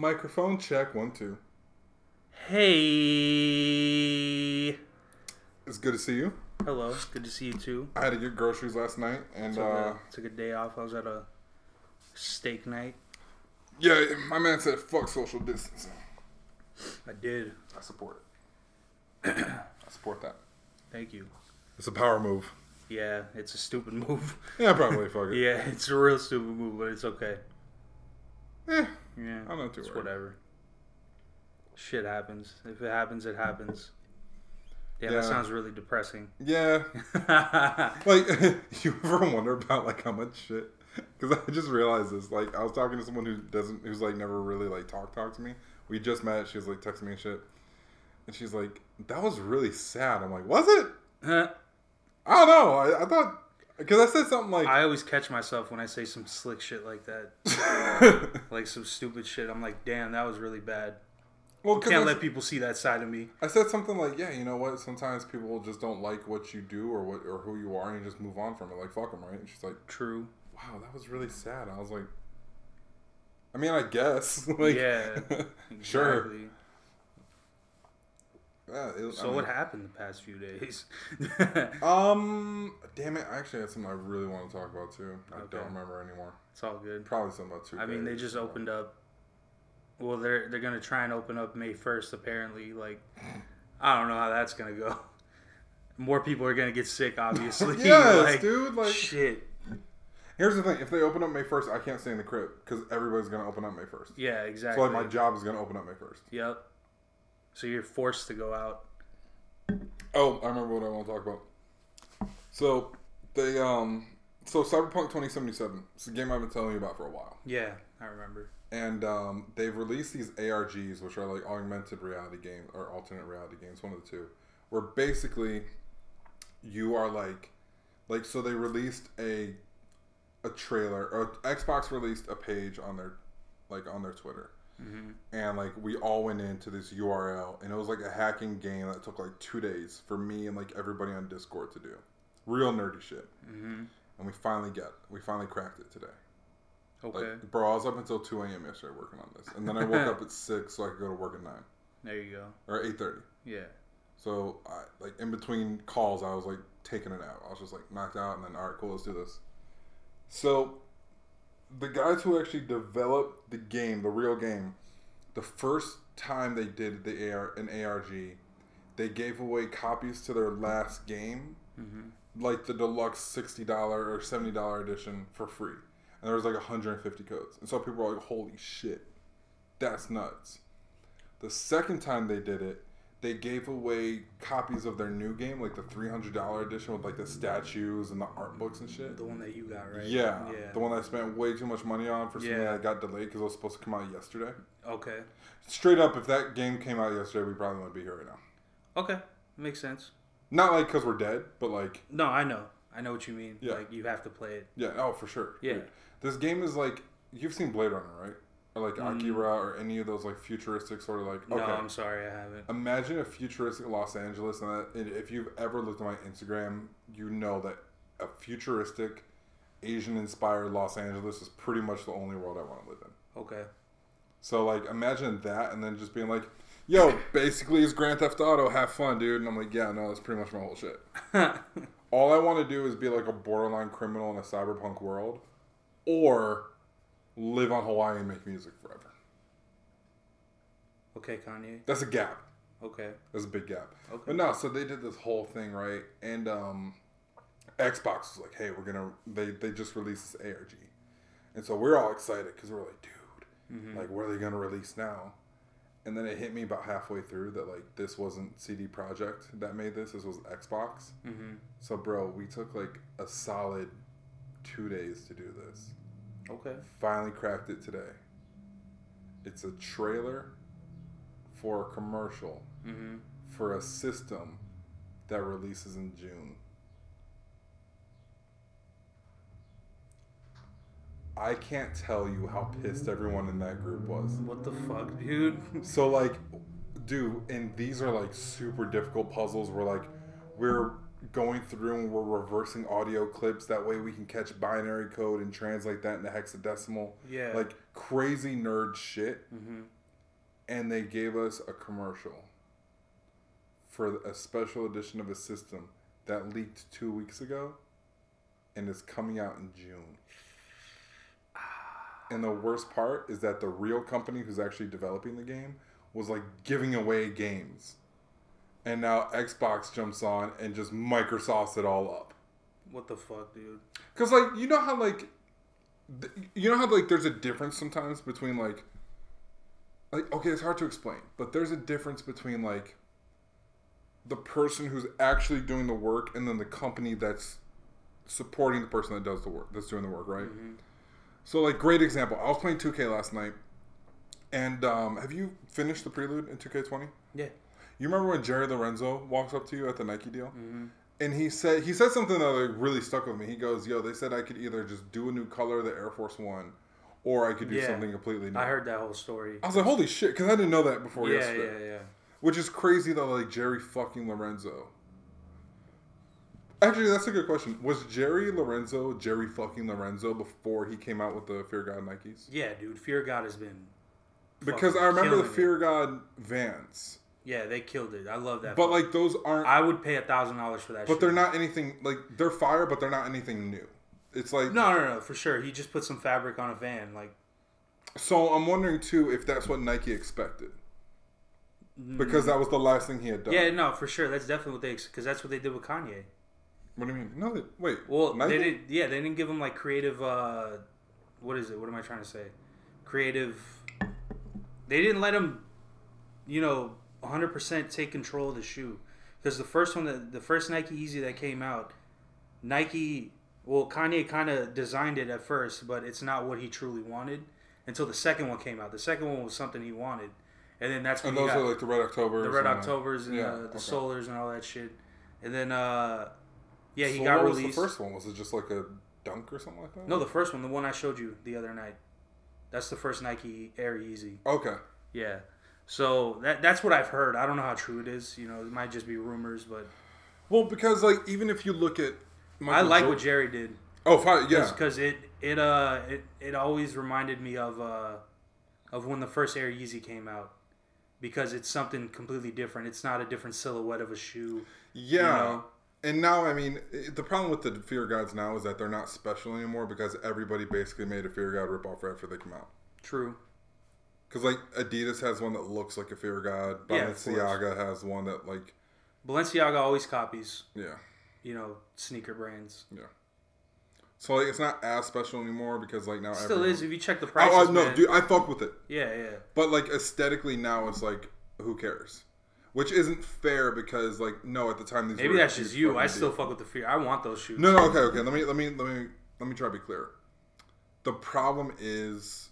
Microphone check one two. Hey. It's good to see you. Hello. Good to see you too. I had to get groceries last night, and Took, uh, a, took a day off. I was at a steak night. yeah, my man said fuck social distancing. I did. I support it. I support that. Thank you. It's a power move. Yeah, it's a stupid move. Yeah, probably fuck it. yeah, it's a real stupid move, but it's okay. Eh, Yeah. I'm not too It's worried. whatever. Shit happens. If it happens, it happens. Damn, Yeah. that sounds really depressing. Yeah, like you ever wonder about like how much shit? Because I just realized this. Like I was talking to someone who doesn't, who's like never really like talk talk to me. We just met. She was like texting me and shit, and she's like, "That was really sad." I'm like, "Was it?" I don't know. I, I thought because I said something like, I always catch myself when I say some slick shit like that. Like some stupid shit. I'm like, damn, that was really bad. "Well, Can't I, let people see that side of me. I said something like, yeah, you know what? Sometimes people just don't like what you do or what or who you are, and you just move on from it. Like fuck them, right?" And she's like, True. "Wow, that was really sad." I was like, "I mean, I guess." like, Yeah, sure. Yeah, So I what happened the past few days? Um, damn it! I actually had something I really want to talk about too. I Okay. don't remember anymore. it's all good. Probably something about two. I mean, they just opened up. Well, they're they're gonna try and open up May first. Apparently, like I don't know how that's gonna go. More people are gonna get sick, obviously. yes, like, dude. Like, shit. here's the thing: if they open up May first, I can't stay in the crib because everybody's gonna open up May first. Yeah, exactly. So like, my job is gonna open up May first. Yep. So you're forced to go out. Oh, I remember what I want to talk about. So they um, so Cyberpunk 2077. It's a game I've been telling you about for a while. Yeah, I remember. and um, they've released these ARGs, which are like augmented reality games or alternate reality games, one of the two, where basically you are like, like so they released a a trailer or Xbox released a page on their like on their Twitter, hmm and like we all went into this URL, and it was like a hacking game that took like two days for me and like everybody on Discord to do, real nerdy shit, hmm and we finally get we finally cracked it today. Okay. Like, bro, I was up until two a.m. yesterday working on this, and then I woke up at six so I could go to work at nine there you go. or eight thirty. Yeah. So, I, like in between calls, I was like taking it out. I was just like knocked out, and then all right, cool, let's do this. So, the guys who actually developed the game, the real game, the first time they did the AR an ARG, they gave away copies to their last game hmm like the deluxe sixty dollar or seventy dollar edition for free, and there was like hundred and fifty codes, and so people were like, "Holy shit, that's nuts!" The second time they did it, they gave away copies of their new game, like the three hundred dollar edition with like the statues and the art books and shit. The one that you got, right? Yeah, Yeah. the one I spent way too much money on for something Yeah. that got delayed because it was supposed to come out yesterday. Okay. Straight up, if that game came out yesterday, we probably wouldn't be here right now. Okay. Makes sense. Not like because we're dead, but like No, I know. I know what you mean. Yeah. Like you have to play it. Yeah, oh for sure. Yeah. Dude, this game is like you've seen Blade Runner, right? Or like Mm. Akira or any of those like futuristic sort of like No, okay. I'm sorry, I haven't. Imagine a futuristic Los Angeles and and if you've ever looked at my Instagram, you know that a futuristic Asian inspired Los Angeles is pretty much the only world I want to live in. Okay. So like imagine that and then just being like, yo, basically it's Grand Theft Auto, have fun, dude. And I'm like, yeah, no, that's pretty much my whole shit. All I want to do is be like a borderline criminal in a cyberpunk world, or live on Hawaii and make music forever. okay, Kanye. That's a gap. Okay. That's a big gap. Okay. But no, so they did this whole thing right, and um, Xbox was like, "Hey, we're gonna." They they just released this ARG, and so we're all excited because we're like, "Dude, Mhm. like, what are they gonna release now?" And then it hit me about halfway through that like this wasn't CD Projekt that made this. This was Xbox. hmm So, bro, we took like a solid two days to do this. Okay. Finally cracked it today. It's a trailer for a commercial hmm for a system that releases in June. I can't tell you how pissed everyone in that group was. What the fuck, dude? So like, dude, and these are like super difficult puzzles where like we're going through and we're reversing audio clips. That way we can catch binary code and translate that into hexadecimal. Yeah. Like crazy nerd shit. hmm And they gave us a commercial for a special edition of a system that leaked two weeks ago and is coming out in June. And the worst part is that the real company who's actually developing the game was like giving away games. And now Xbox jumps on and just Microsofts it all up. What the fuck, dude? Cause like you know how like th- you know how like there's a difference sometimes between like like okay it's hard to explain but there's a difference between like the person who's actually doing the work and then the company that's supporting the person that does the work that's doing the work right Mhm. so like great example i was playing 2k last night and um, have you finished the prelude in 2k20 Yeah. You remember when jerry lorenzo walks up to you at the nike deal hmm and he said he said something that like really stuck with me. He goes, "Yo, they said I could either just do a new color of the Air Force One, or I could do Yeah. something completely new." I heard that whole story. I was like, "Holy shit!" Because I didn't know that before Yeah, yesterday. yeah, yeah. Which is crazy that like Jerry fucking Lorenzo. Actually, that's a good question. Was Jerry Lorenzo Jerry fucking Lorenzo before he came out with the Fear God Nikes? Yeah, dude. Fear God has been. Because I remember the killing it. Fear God Vans, Yeah, they killed it. I love that. but like those aren't. I would pay a thousand dollars for that. but shit. they're not anything like they're fire, but they're not anything new. It's like No, no, no, for sure. He just put some fabric on a van, like So I'm wondering too if that's what Nike expected because that was the last thing he had done. Mm. yeah, no, for sure. That's definitely what they because that's what they did with Kanye. What do you mean? No, they, wait. Well, Nike? they did. Yeah, they didn't give him like creative. uh What is it? What am I trying to say? Creative. They didn't let him, you know, 100 percent take control of the shoe because the first one, that the first Nike Yeezy that came out, Nike. Well, Kanye kind of designed it at first, but it's not what he truly wanted until the second one came out. The second one was something he wanted, and then that's when And those got- are like the Red Octobers. the Red and, Octobers and yeah, uh, the okay. Solars and all that shit. And then, uh, yeah, he so got what released. was the first one? Was it just like a dunk or something like that? No, the first one, the one I showed you the other night. That's the first Nike Air Yeezy. Okay. Yeah. So that that's what I've heard. I don't know how true it is. You know, it might just be rumors, but Well, because like even if you look at, I like Jor- what Jerry did. Oh, fine. Yeah. because it it uh it, it always reminded me of uh of when the first Air Yeezy came out because it's something completely different. It's not a different silhouette of a shoe. Yeah. know? And now, I mean, the problem with the Fear Gods now is that they're not special anymore because everybody basically made a Fear God ripoff right after they come out. True. Because like Adidas has one that looks like a Fear God. Yeah, of. Balenciaga has one that like Balenciaga always copies, yeah. you know, sneaker brands. Yeah. So like it's not as special anymore because like now Still everyone- is if you check the Oh, prices. oh no, man. dude, I fuck with it. Yeah, yeah. But like aesthetically now it's like who cares? Which isn't fair because like no at the time these Maybe that's just you. I still fuck with the fear. I want those shoes. No, no, okay, okay. Let me let me let me let me try to be clear. The problem is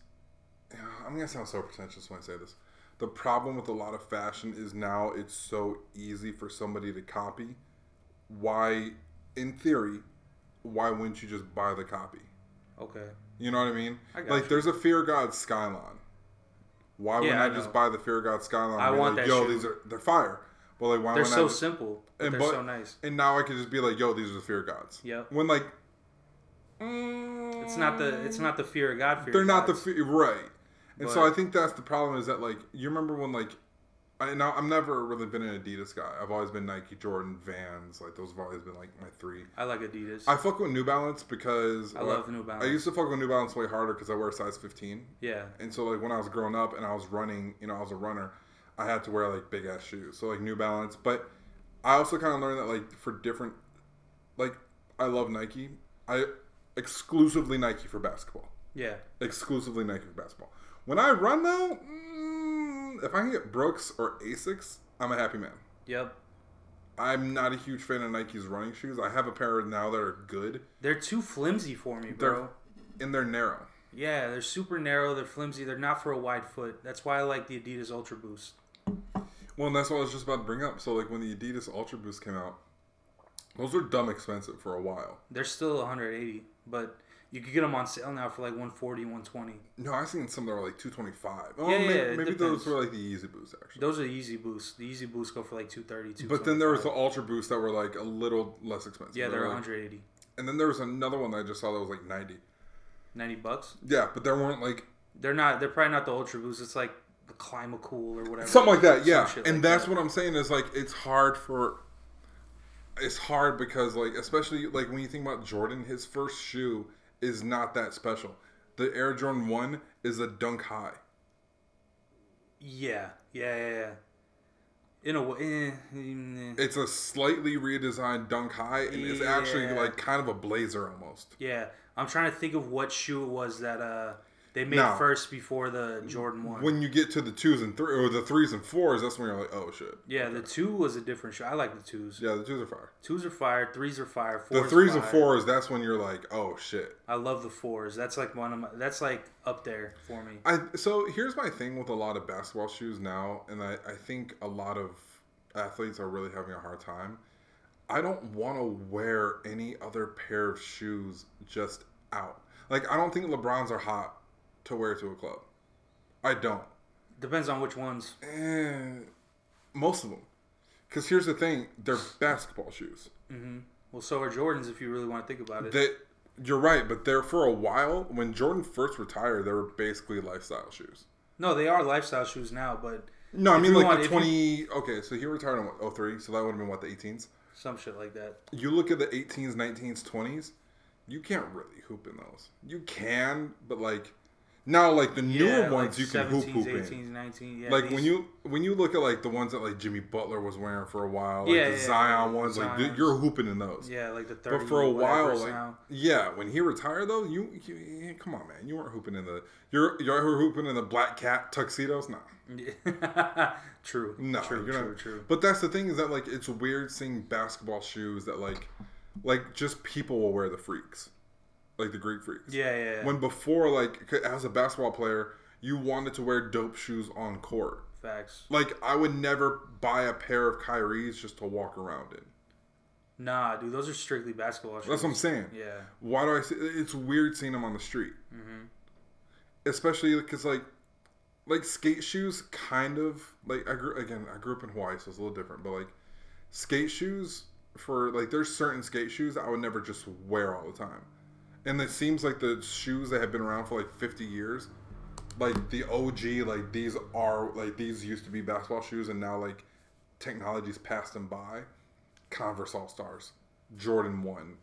I'm gonna sound so pretentious when I say this. The problem with a lot of fashion is now it's so easy for somebody to copy. Why in theory, why wouldn't you just buy the copy? Okay. You know what I mean? I like you. there's a Fear God Skylon. Why wouldn't I, I just buy the Fear God Skylon? I want like, that Yo, shoe. these are they're fire. Well, like why They're so just, simple, but and they're but- so nice. and now I can just be like, yo, these are the Fear Gods. Yep. When like, It's not the it's not the fear of God fear. they're not the gods. fe- right. And so I think that's the problem is that like you remember when like I now I'm never really been an Adidas guy. I've always been Nike, Jordan, Vans. Like those have always been like my three. I like Adidas. I fuck with New Balance because I love New Balance. I used to fuck with New Balance way harder because I wear a size 15. yeah. And so like when I was growing up and I was running, you know, I was a runner, I had to wear like big ass shoes. So like New Balance, but I also kind of learned that like for different like I love Nike. I exclusively Nike for basketball. Yeah. Exclusively Nike for basketball. When I run though, mm, if I can get Brooks or Asics, I'm a happy man. Yep. I'm not a huge fan of Nike's running shoes. I have a pair now that are good They're too flimsy for me, bro. and they're narrow. Yeah, they're super narrow. They're flimsy. They're not for a wide foot. That's why I like the Adidas Ultra Boost. Well, and that's what I was just about to bring up. So like when the Adidas Ultra Boost came out, those were dumb expensive for a while. They're still 180, but You could get them on sale now for like 140, 120. No, I've seen some that are like two twenty five. Oh, Yeah, maybe, yeah, maybe those were like the Yeezy Boost actually. Those are Yeezy boosts. The Yeezy boosts go for like 230, But then there was the Ultra Boost that were like a little less expensive. yeah, They they're were, like- 180, And then there was another one that I just saw that was like ninety. 90 bucks. Yeah, but there weren't like They're not. They're probably not the ultra boost. It's like the Climacool or whatever. something like that. Yeah, and like that's that. what I'm saying is like it's hard for. It's hard because like especially like when you think about Jordan, his first shoe is not that special. The Air Jordan One is a dunk high. Yeah, yeah, yeah, yeah. In a way, eh, mm, eh. It's a slightly redesigned dunk high, and it's actually like kind of a blazer almost. yeah. I'm trying to think of what shoe it was that uh they made No. first before the Jordan one. When you get to the twos and three or the threes and fours, that's when you're like, oh shit. yeah, the two was a different shoe. I like the twos. Yeah, the twos are fire. Twos are fire. Threes are fire. Fours The threes and fours, that's when you're like, oh shit. I love the fours. That's like one of my. That's like up there for me. I so here's my thing with a lot of basketball shoes now, and I, I think a lot of athletes are really having a hard time. I don't want to wear any other pair of shoes just out. Like I don't think LeBrons are hot to wear to a club. I don't. Depends on which ones. And most of them. Because here's the thing, they're basketball shoes. Mm-hmm. Well, so are Jordans if you really want to think about it. That you're right, but they're for a while. When Jordan first retired, they were basically lifestyle shoes. no, they are lifestyle shoes now, but No, I mean like want- the if you- twenty. Okay, so he retired in what, 03, so that would have been what the 18s. some shit like that. You look at the 18s, 19s, 20s. You can't really hoop in those. You can, but like now, like the newer Yeah, ones, like you can hoop 17s, hoop in. 18s, 19s. Yeah, like when you when you look at like the ones that like Jimmy Butler was wearing for a while, like Yeah, the yeah, Zion ones, like Zions. you're hooping in those. Yeah, like the 30 But for a while, like now. yeah, when he retired though, you, you, come on, man, you weren't hooping in the you're you're hooping in the black cat tuxedos, no, true. no, True. True. not. True. But that's the thing is that like it's weird seeing basketball shoes that like like just people will wear the freaks, like the Greek freaks. Yeah. Yeah. yeah. When before, like as a basketball player, you wanted to wear dope shoes on court. Facts. Like I would never buy a pair of Kyrie's just to walk around in. Nah, dude, those are strictly basketball shoes. That's what I'm saying. Yeah. Why do I say it's weird seeing them on the street, Mm-hmm. especially because like like skate shoes kind of like I grew again I grew up in Hawaii so it's a little different but like skate shoes for like there's certain skate shoes I would never just wear all the time, and it seems like the shoes that have been around for like 50 years, like the OG like these are like these used to be basketball shoes and now like technology's passed them by. Converse All Stars, Jordan One,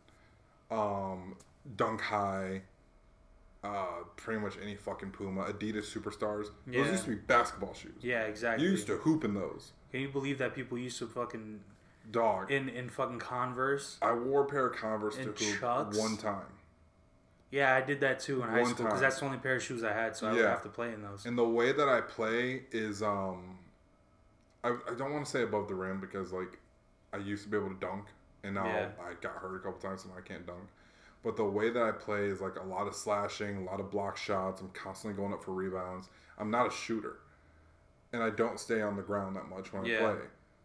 um, Dunk High, uh, pretty much any fucking Puma, Adidas Superstars. Those used to be basketball shoes. Yeah, exactly. You used to hoop in those. Can you believe that people used to fucking Dog. in in fucking Converse? I wore a pair of Converse to hoop Chucks? one time. Yeah, I did that too in high school because that's the only pair of shoes I had, so I would have to play in those. And the way that I play is, um, I, I don't want to say above the rim because like I used to be able to dunk, and now Yeah. I got hurt a couple times, so now I can't dunk. But the way that I play is like a lot of slashing, a lot of block shots. I'm constantly going up for rebounds. I'm not a shooter, and I don't stay on the ground that much when Yeah. I play.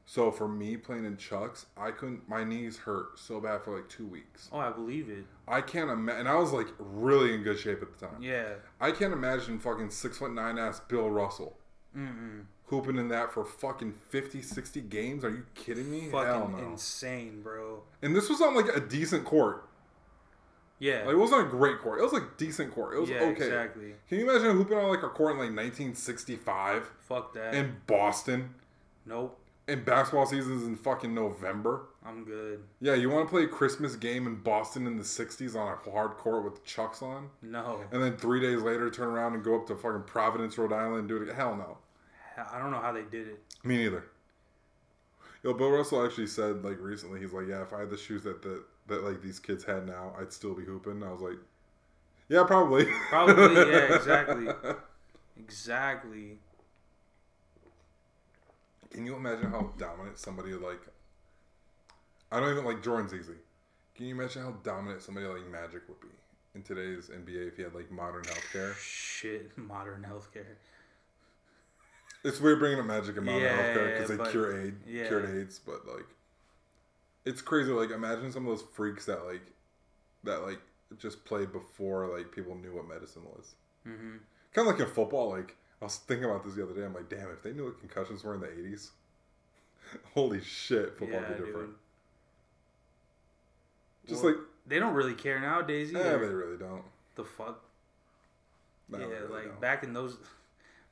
So for me playing in chucks, I couldn't. My knees hurt so bad for like two weeks. Oh, I believe it. I can't imagine. And I was like really in good shape at the time. Yeah. I can't imagine fucking six foot nine ass Bill Russell Mm-mm. hooping in that for fucking 50, 60 games. Are you kidding me? Hell Fucking no. insane, bro. And this was on like a decent court. Yeah. Like it wasn't a great court. It was like decent court. It was yeah, okay. exactly. Can you imagine hooping on like a court in like 1965 Fuck that. in Boston? nope. And basketball seasons in fucking November. I'm good. Yeah, you want to play a Christmas game in Boston in the 60s on a hard court with chucks on? No. And then three days later turn around and go up to fucking Providence, Rhode Island and do it again? Hell no. I don't know how they did it. Me neither. Yo, Bill Russell actually said like recently, he's like, yeah, if I had the shoes that the that like these kids had now, I'd still be hooping. I was like, yeah, probably. Probably, yeah, exactly. Exactly. Can you imagine how dominant somebody like? I don't even like Jordan's easy. Can you imagine how dominant somebody like Magic would be in today's NBA if he had like modern healthcare? Shit, modern healthcare. It's weird bringing up Magic and modern Yeah, healthcare because they cure AIDS, yeah. cured AIDS, but like, it's crazy. Like, imagine some of those freaks that like, that like just played before like people knew what medicine was. hmm Kind of like in football. Like I was thinking about this the other day. I'm like, damn, if they knew what concussions were in the '80s, holy shit, football Yeah, would be different. dude. Just Well, like, they don't really care nowadays eh, either. they really don't. the fuck. No, yeah, really like don't. back in those,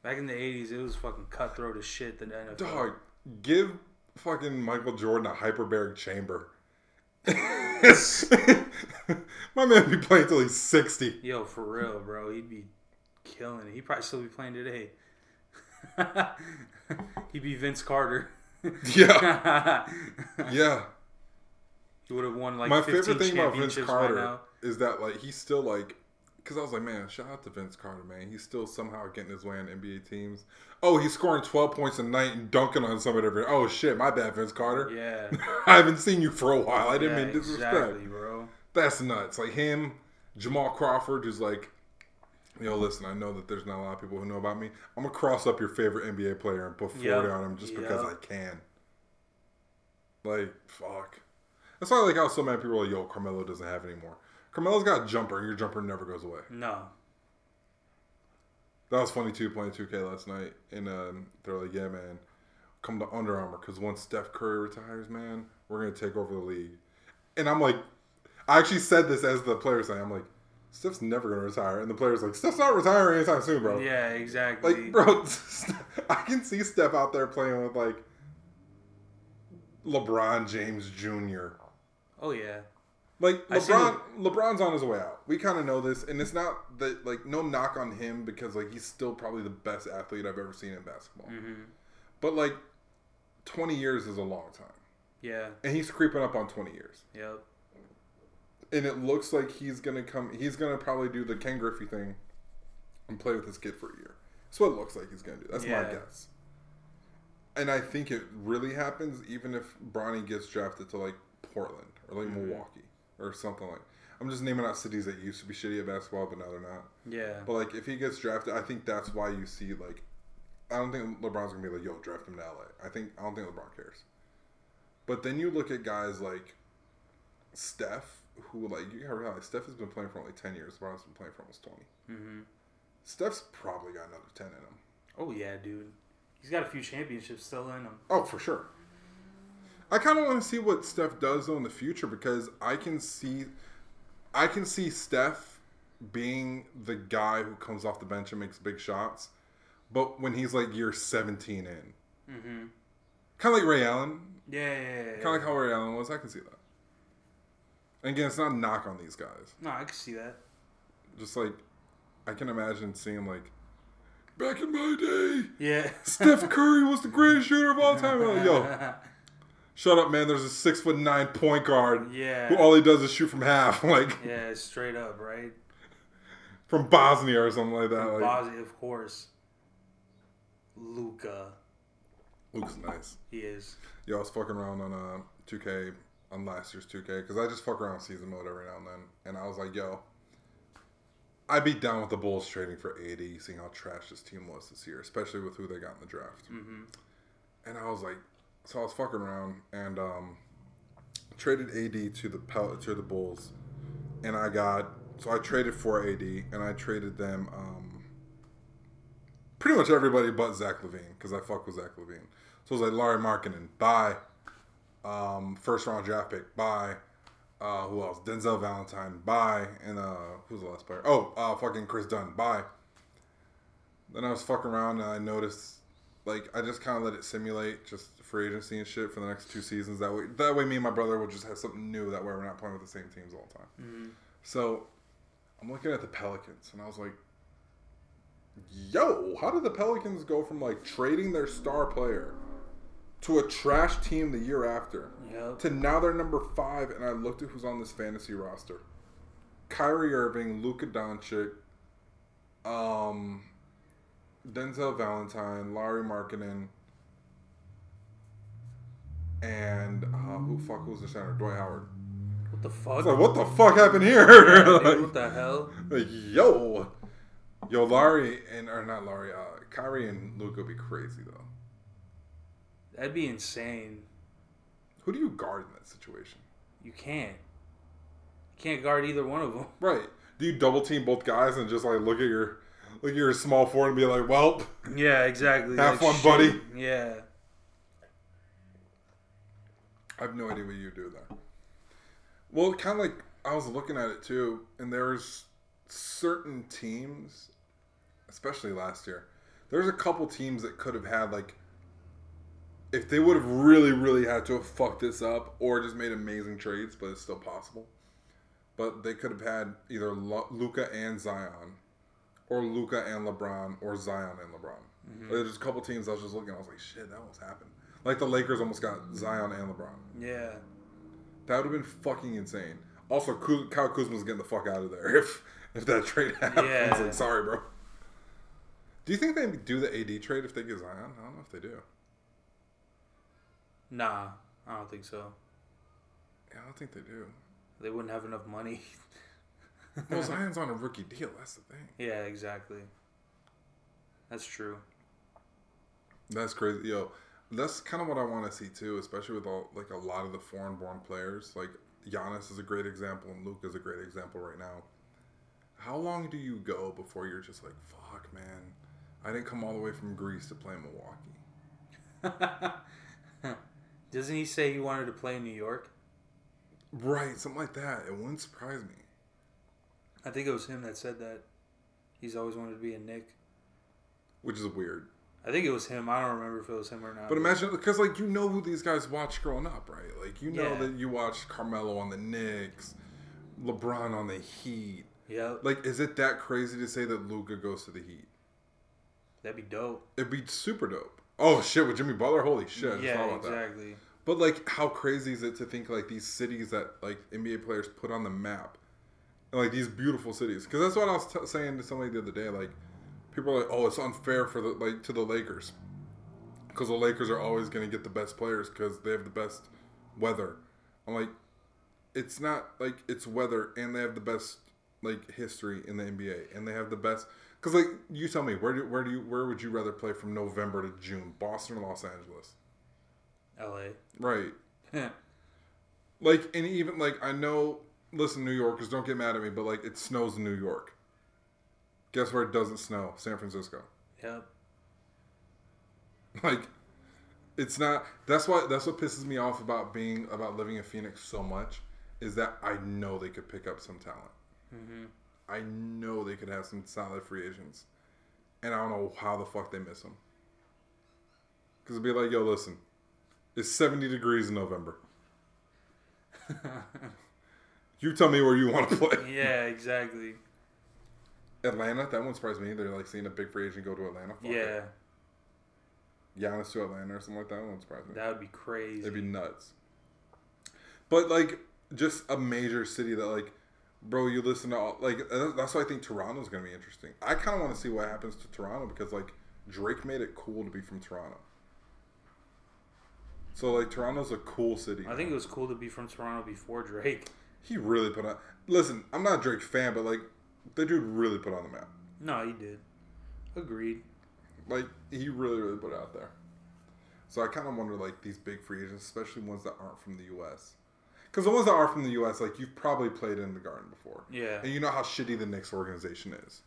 back in the eighties, it was fucking cutthroat as shit. The NFL. Dog, give fucking Michael Jordan a hyperbaric chamber. My man would be playing till he's 60. Yo, for real, bro, he'd be killing it. He'd probably still be playing today. He'd be Vince Carter. Yeah. Yeah. he would have won like My 15 favorite thing about Vince Carter is that, like, he's still, like, because I was like, man, shout out to Vince Carter, man. He's still somehow getting his way on NBA teams. Oh, he's scoring 12 points a night and dunking on somebody every Oh, shit, my bad, Vince Carter. Yeah, I haven't seen you for a while. I didn't yeah, mean disrespect. exactly, bro. That's nuts. Like him, Jamal Crawford, who's like, yo, listen, I know that there's not a lot of people who know about me. I'm gonna cross up your favorite NBA player and put 40 Yep. on him just because I can. Like, fuck. That's why I like how so many people are like, yo, Carmelo doesn't have anymore. Carmelo's got a jumper, and your jumper never goes away. No, That was funny too, playing 2K last night. And um, they're like, yeah, man, come to Under Armour because once Steph Curry retires, man, we're going to take over the league. And I'm like, I actually said this as the player saying, I'm like, Steph's never going to retire. And the player's like, Steph's not retiring anytime soon, bro. yeah, exactly. Like, bro, I can see Steph out there playing with like LeBron James Jr. oh yeah, Like LeBron, LeBron's on his way out. We kind of know this, and it's not that like no knock on him because like he's still probably the best athlete I've ever seen in basketball. hmm But like, twenty years is a long time, yeah, and he's creeping up on twenty years. yep, And it looks like he's gonna come. He's gonna probably do the Ken Griffey thing and play with his kid for a year. That's what it looks like he's gonna do. That's my guess. And I think it really happens even if Bronny gets drafted to like Portland or like Mhm. Milwaukee or something like. I'm just naming out cities that used to be shitty at basketball, but now they're not. yeah, But like, if he gets drafted, I think that's why you see like, I don't think LeBron's gonna be like, "Yo, draft him to LA." I think I don't think LeBron cares. But then you look at guys like Steph, who like you gotta realize Steph has been playing for only ten years. LeBron's been playing for almost twenty. hmm Steph's probably got another ten in him. Oh yeah, dude. He's got a few championships still in him. Oh, for sure. I kind of want to see what Steph does though in the future because I can see, I can see Steph being the guy who comes off the bench and makes big shots, but when he's like year seventeen in, hmm kind of like Ray Allen, Yeah, yeah, yeah, yeah. kind of like how Ray Allen was. I can see that. And again, it's not a knock on these guys. No, I can see that. Just like I can imagine seeing like back in my day, Yeah. Steph Curry was the greatest shooter of all time. Like, Yo, shut up, man. There's a six foot nine point guard yeah. who all he does is shoot from half, like yeah, straight up, right? from Bosnia or something like that. Like, Bosnia, of course. Luka, Luke's nice. he is. Yo, I was fucking around on uh, 2K on last year's 2K because I just fuck around season mode every now and then, and I was like, yo, I'd be down with the Bulls trading for AD, seeing how trash this team was this year, especially with who they got in the draft. hmm And I was like, so I was fucking around and um, traded AD to the Pel- to the Bulls, and I got so I traded for AD and I traded them um, pretty much everybody but Zach LaVine because I fuck with Zach LaVine. So it was like Larry Markkanen, bye. Um, first round draft pick, bye. Uh, who else? Denzel Valentine, bye. And uh, who's the last player? Oh, uh, fucking Kris Dunn, bye. Then I was fucking around and I noticed, like, I just kind of let it simulate just free agency and shit for the next two seasons. That way, that way, me and my brother will just have something new. That way, we're not playing with the same teams all the time. hmm So I'm looking at the Pelicans and I was like, yo, how did the Pelicans go from like trading their star player to a trash team the year after Yep. to now they're number five? And I looked at who's on this fantasy roster Kyrie Irving, Luka Doncic, um, Denzel Valentine, Larry Markkanen, and uh, who fuck was the center? Dwight Howard. What the fuck? like, what the fuck happened here? Yeah, dude, what the hell? like, yo, yo, Larry and or not Larry, uh, Kyrie and would be crazy though. That'd be insane. Who do you guard in that situation? You can't. You can't guard either one of them. Right. Do you double team both guys and just like look at your look at your small forward and be like, well, Yeah, exactly. Have Like, fun, buddy. Yeah. I have no idea what you do there. Well, kind of like I was looking at it too, and there's certain teams, especially last year. There's a couple teams that could have had like, if they would have really, really had to have fucked this up or just made amazing trades, but it's still possible. But they could have had either Luka and Zion, or Luka and LeBron, or Zion and LeBron. Mm-hmm. There's a couple teams I was just looking. I was like, shit, that almost happened. Like the Lakers almost got Zion and LeBron. Yeah. That would have been fucking insane. Also, Kyle Kuzma's getting the fuck out of there if if that trade happens. Yeah. Like, sorry, bro. Do you think they do the AD trade if they get Zion? I don't know if they do. Nah, I don't think so. Yeah, I don't think they do. They wouldn't have enough money. Well, Zion's on a rookie deal. That's the thing. yeah, exactly. That's true. That's crazy, yo. That's kind of what I want to see too, especially with all like a lot of the foreign-born players. Like Giannis is a great example, and Luke is a great example right now. How long do you go before you're just like, fuck, man, I didn't come all the way from Greece to play Milwaukee. Doesn't he say he wanted to play in New York? Right, something like that. It wouldn't surprise me. I think it was him that said that. He's always wanted to be a Knick. Which is weird. I think it was him. I don't remember if it was him or not. But imagine, because like you know who these guys watched growing up, right? Like you know Yeah. that you watched Carmelo on the Knicks, LeBron on the Heat. yeah, Like, is it that crazy to say that Luka goes to the Heat? that'd be dope. It'd be super dope. Oh shit, with Jimmy Butler, holy shit! I just thought yeah, about that. exactly. But like, how crazy is it to think like these cities that like NBA players put on the map, and, like these beautiful cities? Because that's what I was t- saying to somebody the other day. Like, people are like, "Oh, it's unfair for the like to the Lakers, because the Lakers are always going to get the best players because they have the best weather." I'm like, it's not like it's weather, and they have the best like history in the NBA, and they have the best. Because like you tell me, where do where do you where would you rather play from November to June, Boston or Los Angeles? L.A. Right. Like, and even like I know. Listen, New Yorkers, don't get mad at me, but like it snows in New York. Guess where it doesn't snow? San Francisco. Yep. Like, it's not. That's why. That's what pisses me off about being about living in Phoenix so much is that I know they could pick up some talent. hmm I know they could have some solid free agents, and I don't know how the fuck they miss them. Because it'd be like, yo, listen, it's seventy degrees in November. You tell me where you want to play. yeah, exactly. Atlanta, that won't surprise me. They're like seeing a big free agent go to Atlanta. Fuck yeah, it. Giannis to Atlanta or something like that. Surprise me. that would be crazy. It'd be nuts. But like, just a major city that like, bro, you listen to all like. uh, That's why I think Toronto's gonna be interesting. I kind of want to see what happens to Toronto because like Drake made it cool to be from Toronto. So like Toronto's a cool city. I think it was cool to be from Toronto before Drake. he really put on. Listen, I'm not a Drake fan, but like, the dude really put on the map. No, he did. Agreed. Like he really, really put it out there. So I kind of wonder, like these big free agents, especially ones that aren't from the U.S. Because the ones that are from the U.S., like you've probably played in the Garden before, Yeah. and you know how shitty the Knicks organization is.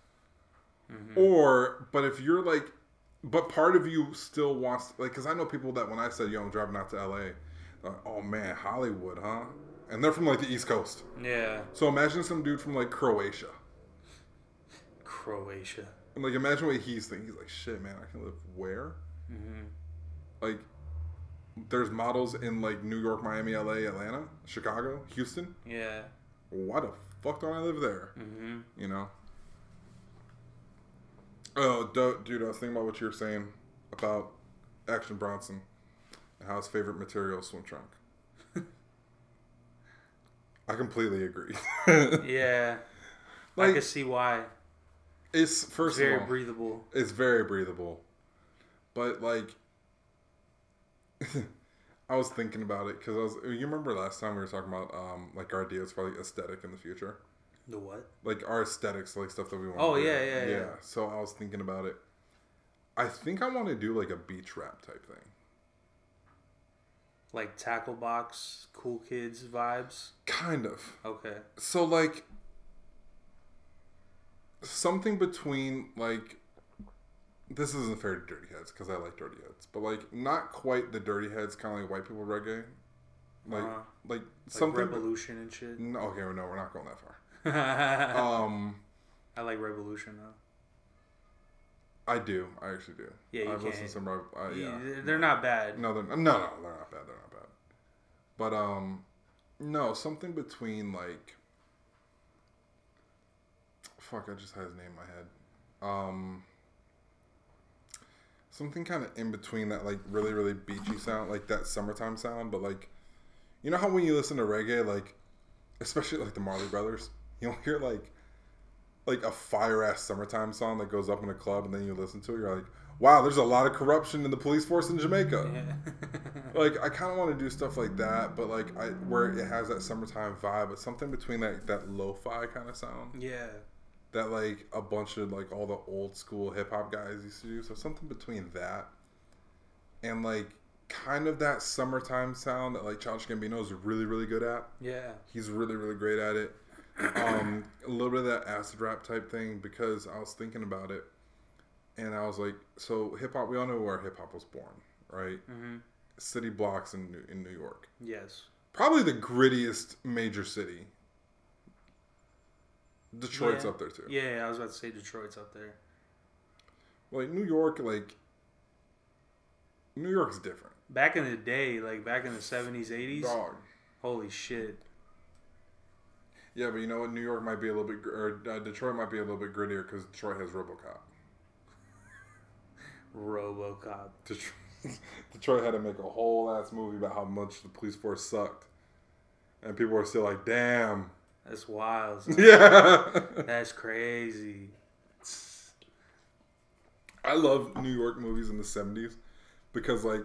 Mhm. Or, but if you're like, but part of you still wants, like, because I know people that when I said, "Yo, I'm driving out to L.A.," like, "Oh man, Hollywood, huh?" And they're from like the East Coast. Yeah. So imagine some dude from like Croatia. Croatia. And like imagine what he's thinking. He's like, "Shit, man, I can live where?" hmm like there's models in like New York, Miami, LA, Atlanta, Chicago, Houston. Yeah. Why the fuck don't I live there? hmm You know? Oh, du- dude, I was thinking about what you were saying about Action Bronson and how his favorite material is swim trunk. I completely agree. Yeah. I like can see why. it's It's first very of all, breathable. it's very breathable, but like. I was thinking about it because I was. You remember last time we were talking about um like our ideas for like aesthetic in the future, The what? like our aesthetics, like stuff that we want. Oh, to do. yeah, yeah, yeah. So I was thinking about it. I think I want to do like a beach rap type thing. Like tackle box, cool kids vibes. Kind of. Okay. So like something between like this isn't fair to dirty heads because I like dirty heads, but like not quite the dirty heads, kind of like white people reggae, like Uh-huh. like Like something. Rebelution and shit. no, okay, no, we're not going that far. Um, I like Rebelution though. I do, I actually do. Yeah, you I've listened to some. Uh, Yeah, They're not bad. No, they're no, no, they're not bad. They're not bad. But um, no, something between like. Fuck! I just had his name in my head. Um. Something kind of in between that, like really, really beachy sound, like that summertime sound, but like, you know how when you listen to reggae, like, especially like the Marley Brothers, you'll hear like, like a fire ass summertime song that goes up in a club, and then you listen to it, you're like, wow, there's a lot of corruption in the police force in Jamaica Yeah. like I kind of want to do stuff like that, but like I where it has that summertime vibe, but something between that that lo-fi kind of sound yeah. That like a bunch of like all the old school hip hop guys used to do. So something between that and like kind of that summertime sound that like Childish Gambino is really really good at. Yeah. He's really really great at it. Um, a little bit of that acid rap type thing because I was thinking about it, and I was like, so hip hop. We all know where hip hop was born, right? hmm City blocks in New, in New York. Yes. Probably the grittiest major city. Detroit's Yeah. up there too. Yeah, I was about to say Detroit's up there. Like New York, like New York's different. Back in the day, like back in the seventies, eighties, Dog. holy shit. Yeah, but you know what? New York might be a little bit, or uh, Detroit might be a little bit grittier because Detroit has RoboCop. RoboCop. Detroit, Detroit had to make a whole ass movie about how much the police force sucked, and people were still like, "Damn, That's wild. yeah." That's crazy. I love New York movies in the '70s because like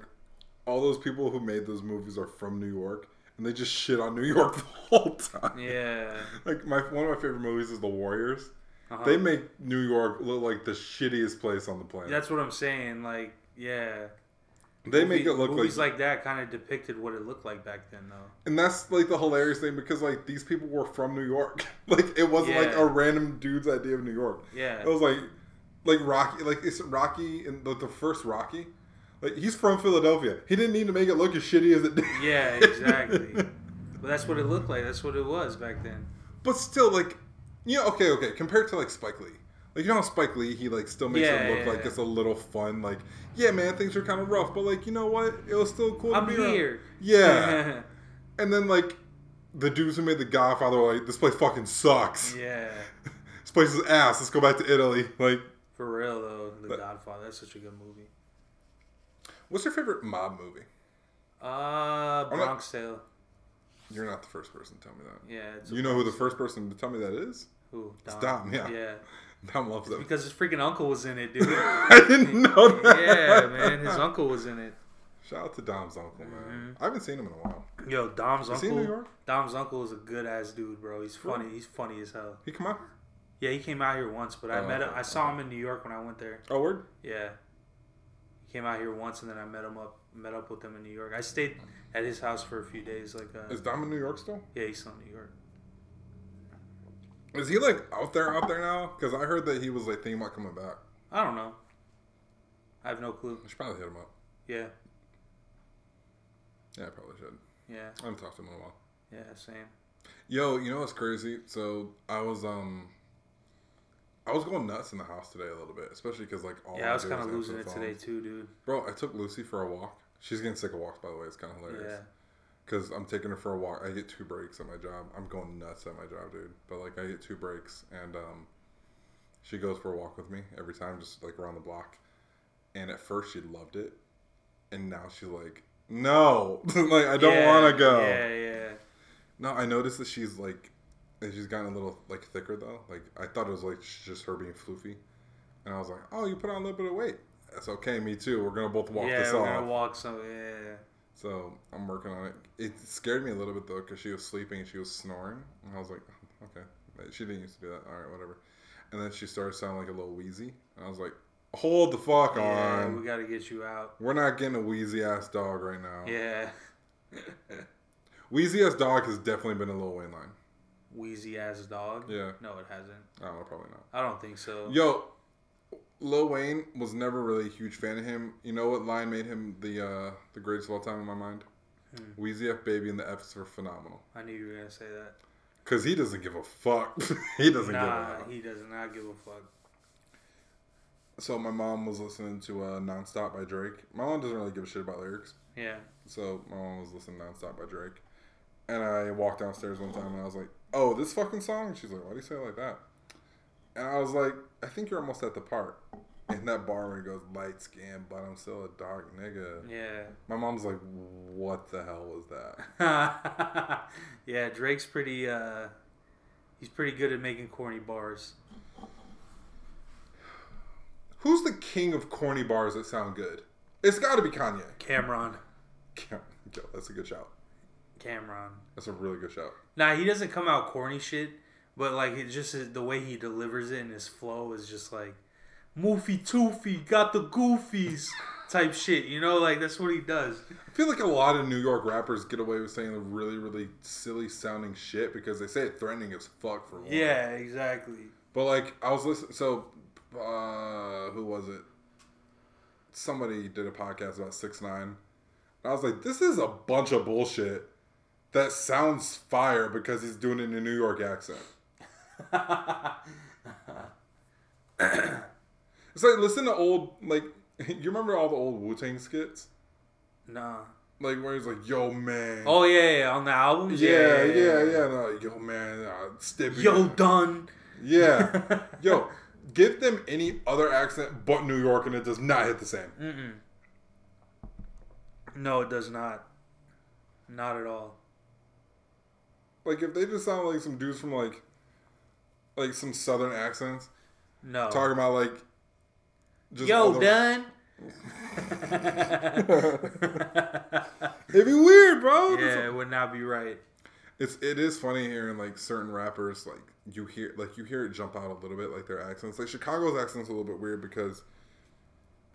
all those people who made those movies are from New York, and they just shit on New York the whole time. Yeah. Like my one of my favorite movies is The Warriors. Uh-huh. They make New York look like the shittiest place on the planet. That's what I'm saying. Like, yeah. They make it look movies like, like that kind of depicted what it looked like back then, though. and that's like the hilarious thing because like these people were from New York. like it wasn't like a random dude's idea of New York. Yeah. It was like like Rocky, like it's Rocky and the, the first Rocky. Like he's from Philadelphia. He didn't need to make it look as shitty as it did. Yeah, exactly. But that's what it looked like. That's what it was back then. But still, like, you know, okay, okay. Compared to like Spike Lee, like you know, how Spike Lee, he like still makes Yeah, it look yeah, like yeah. it's a little fun. Like, yeah, man, things are kind of rough, but like, you know what? It was still cool. I'm to be around. here. Yeah. and then like, the dudes who made The Godfather were like, this place fucking sucks. yeah. This place is ass. Let's go back to Italy. Like, For real though, The But- Godfather. That's such a good movie. what's your favorite mob movie? Uh, Bronx Tale. You're not the first person to tell me that. Yeah. It's You know who the first person to tell me that is? Who? It's Dom, yeah. Yeah. Dom loves that. Because his freaking uncle was in it, dude. I didn't know that. yeah, man. His uncle was in it. Shout out to Dom's uncle, man. Mhm. I haven't seen him in a while. Yo, Dom's Is he in New uncle. York? Dom's uncle is a good ass dude, bro. He's funny. He's funny as hell. He come out? Yeah, he came out here once, but I Oh, met him. I saw him in New York when I went there. Oh, word? Yeah, he came out here once, and then I met him up, met up with him in New York. I stayed at his house for a few days. Like, uh, Is Dom in New York still? yeah, he's still in New York. Is he like out there, out there now? Because I heard that he was like thinking about coming back. I don't know. I have no clue. I should probably hit him up. Yeah, Yeah, I probably should. yeah, I haven't talked to him in a while. yeah. Same. Yo, you know what's crazy? So I was um, I was going nuts in the house today a little bit, especially because like all yeah, I was kind of losing it today too, dude. Bro, I took Lucy for a walk. She's getting sick of walks, by the way. It's kind of hilarious. Yeah. Because I'm taking her for a walk. I get two breaks at my job. I'm going nuts at my job, dude. But like, I get two breaks, and um, she goes for a walk with me every time, just like around the block. And at first, she loved it, and now she's like, "No, like I don't Yeah, want to go." Yeah, yeah. No, I noticed that she's like, she's gotten a little like thicker though. Like I thought it was like just her being floofy, and I was like, "Oh, you put on a little bit of weight. That's okay. Me too. We're gonna both walk yeah, this we're off." gonna walk some. Yeah, So I'm working on it. It scared me a little bit though because she was sleeping and she was snoring, and I was like, "Oh, okay, she didn't used to do that. All right, whatever. And then she started sounding like a little wheezy, and I was like, hold the fuck yeah. on. We gotta get you out. We're not getting a wheezy ass dog right now. Yeah, Wheezy ass dog has definitely been a Lil Wayne line. Wheezy ass dog. Yeah. No, it hasn't. Oh, know, probably not. I don't think so. Yo, Lil Wayne was never really a huge fan of him. You know what line made him the uh, the greatest of all time in my mind? Hmm. Weezy F Baby and the F's were phenomenal. I knew you were gonna say that. Cause he doesn't give a fuck. he doesn't nah, give a fuck. he does not give a fuck. So my mom was listening to uh, "Nonstop" by Drake. My mom doesn't really give a shit about lyrics. Yeah. So my mom was listening to "Nonstop" by Drake, and I walked downstairs one time and I was like, "Oh, this fucking song." She's like, "Why do you say it like that?" And I was like, "I think you're almost at the part." In that bar where he goes, "Light skin, but I'm still a dark nigga." Yeah. My mom's like, "What the hell was that?" yeah, Drake's pretty uh he's pretty good at making corny bars. Who's the king of corny bars that sound good? It's got to be Kanye. Cam'ron. Yo, that's a good shout. Cam'ron. That's a really good shout. Nah, he doesn't come out corny shit, but like it just the way he delivers it and his flow is just like Moofy Toofy got the goofies type shit. You know, like that's what he does. I feel like a lot of New York rappers get away with saying really, really silly sounding shit because they say it threatening as fuck for one. Yeah, exactly. But like I was listening, so uh, who was it? Somebody did a podcast about 6ix9ine. I was like, this is a bunch of bullshit. That sounds fire because he's doing it in a New York accent. It's like listen to old like you remember all the old Wu Tang skits, nah. like where he's like, "Yo man." Oh yeah, yeah, on the albums. Yeah, yeah, yeah. No, yo, man, uh, Stippy. Yo, done. Yeah. Yo, give them any other accent but New York and it does not hit the same. Mm-mm. No, it does not. Not at all. Like, if they just sound like some dudes from, like, like some southern accents, No. talking about, like, just Yo, done. It'd be weird, bro. yeah, it would not be right. It's it is funny hearing like certain rappers like you hear like you hear it jump out a little bit like their accents. Like Chicago's accent's a little bit weird because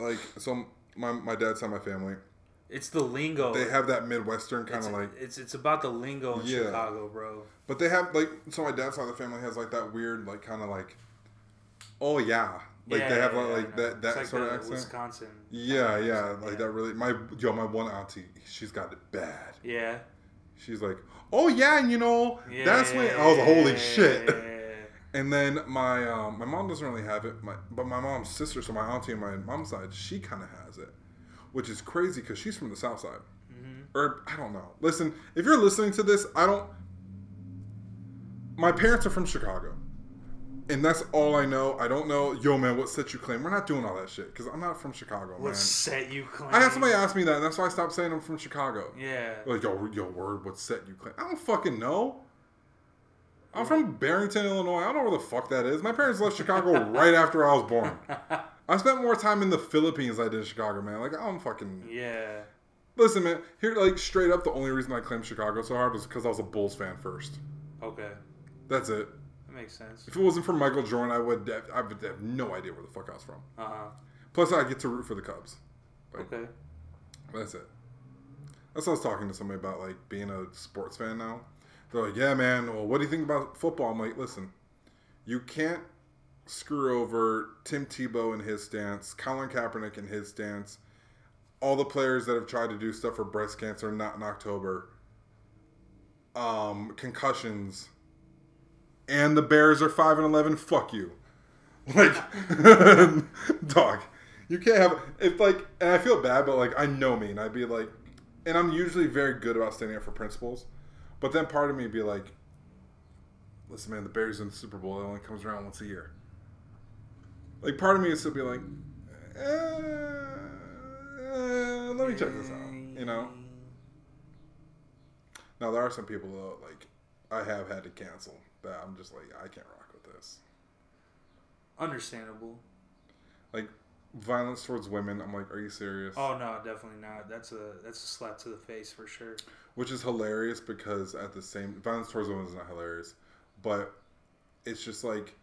like so my my dad's side of my family It's the lingo. they have that midwestern kind of like it's it's about the lingo in Yeah. Chicago, bro. but they have like so my dad's side of the family has like that weird like kind of like oh yeah like Yeah, they have yeah, like, like that that like sort of accent. Wisconsin. Yeah, yeah, like that really. My yo, my one auntie, she's got it bad. Yeah. She's like, oh yeah, and you know, that's when I was holy shit. yeah. And then my um, my mom doesn't really have it, my, but my mom's sister, so my auntie on my mom's side, she kind of has it, which is crazy because she's from the south side, Mhm. or I don't know. Listen, if you're listening to this, I don't. My parents are from Chicago, and that's all I know. I don't know, yo man, what set you claim? We're not doing all that shit because I'm not from Chicago, man. What set you claim? I had somebody ask me that, and that's why I stopped saying I'm from Chicago. Yeah. Like, yo, yo, word, what set you claim? I don't fucking know. I'm from Barrington, Illinois. I don't know where the fuck that is. My parents left Chicago right after I was born. I spent more time in the Philippines than I did in Chicago, man. Like, I don't fucking. yeah. Listen, man, here, like, straight up, the only reason I claimed Chicago so hard was because I was a Bulls fan first. Okay. That's it. That makes sense. If it wasn't for Michael Jordan, I would have, I would have no idea where the fuck I was from. Uh huh. Plus, I get to root for the Cubs. Like, Okay. That's it. That's what I was talking to somebody about, like being a sports fan now. They're like, "Yeah, man. Well, what do you think about football?" I'm like, "Listen, you can't screw over Tim Tebow in his stance, Colin Kaepernick in his stance, all the players that have tried to do stuff for breast cancer, not in October, um, concussions, and the Bears are five and eleven. Fuck you, like, dog." You can't have if like, and I feel bad, but like I know me, and I'd be like, and I'm usually very good about standing up for principles, but then part of me be like, listen, man, the Bears in the Super Bowl it only comes around once a year. Like part of me is still be like, eh, eh, let me check this out, you know. Now there are some people though, like I have had to cancel that I'm just like I can't rock with this. Understandable. Like violence towards women, I'm like, are you serious? Oh no, definitely not. That's a that's a slap to the face for sure. which is hilarious because at the same violence towards women is not hilarious, but it's just like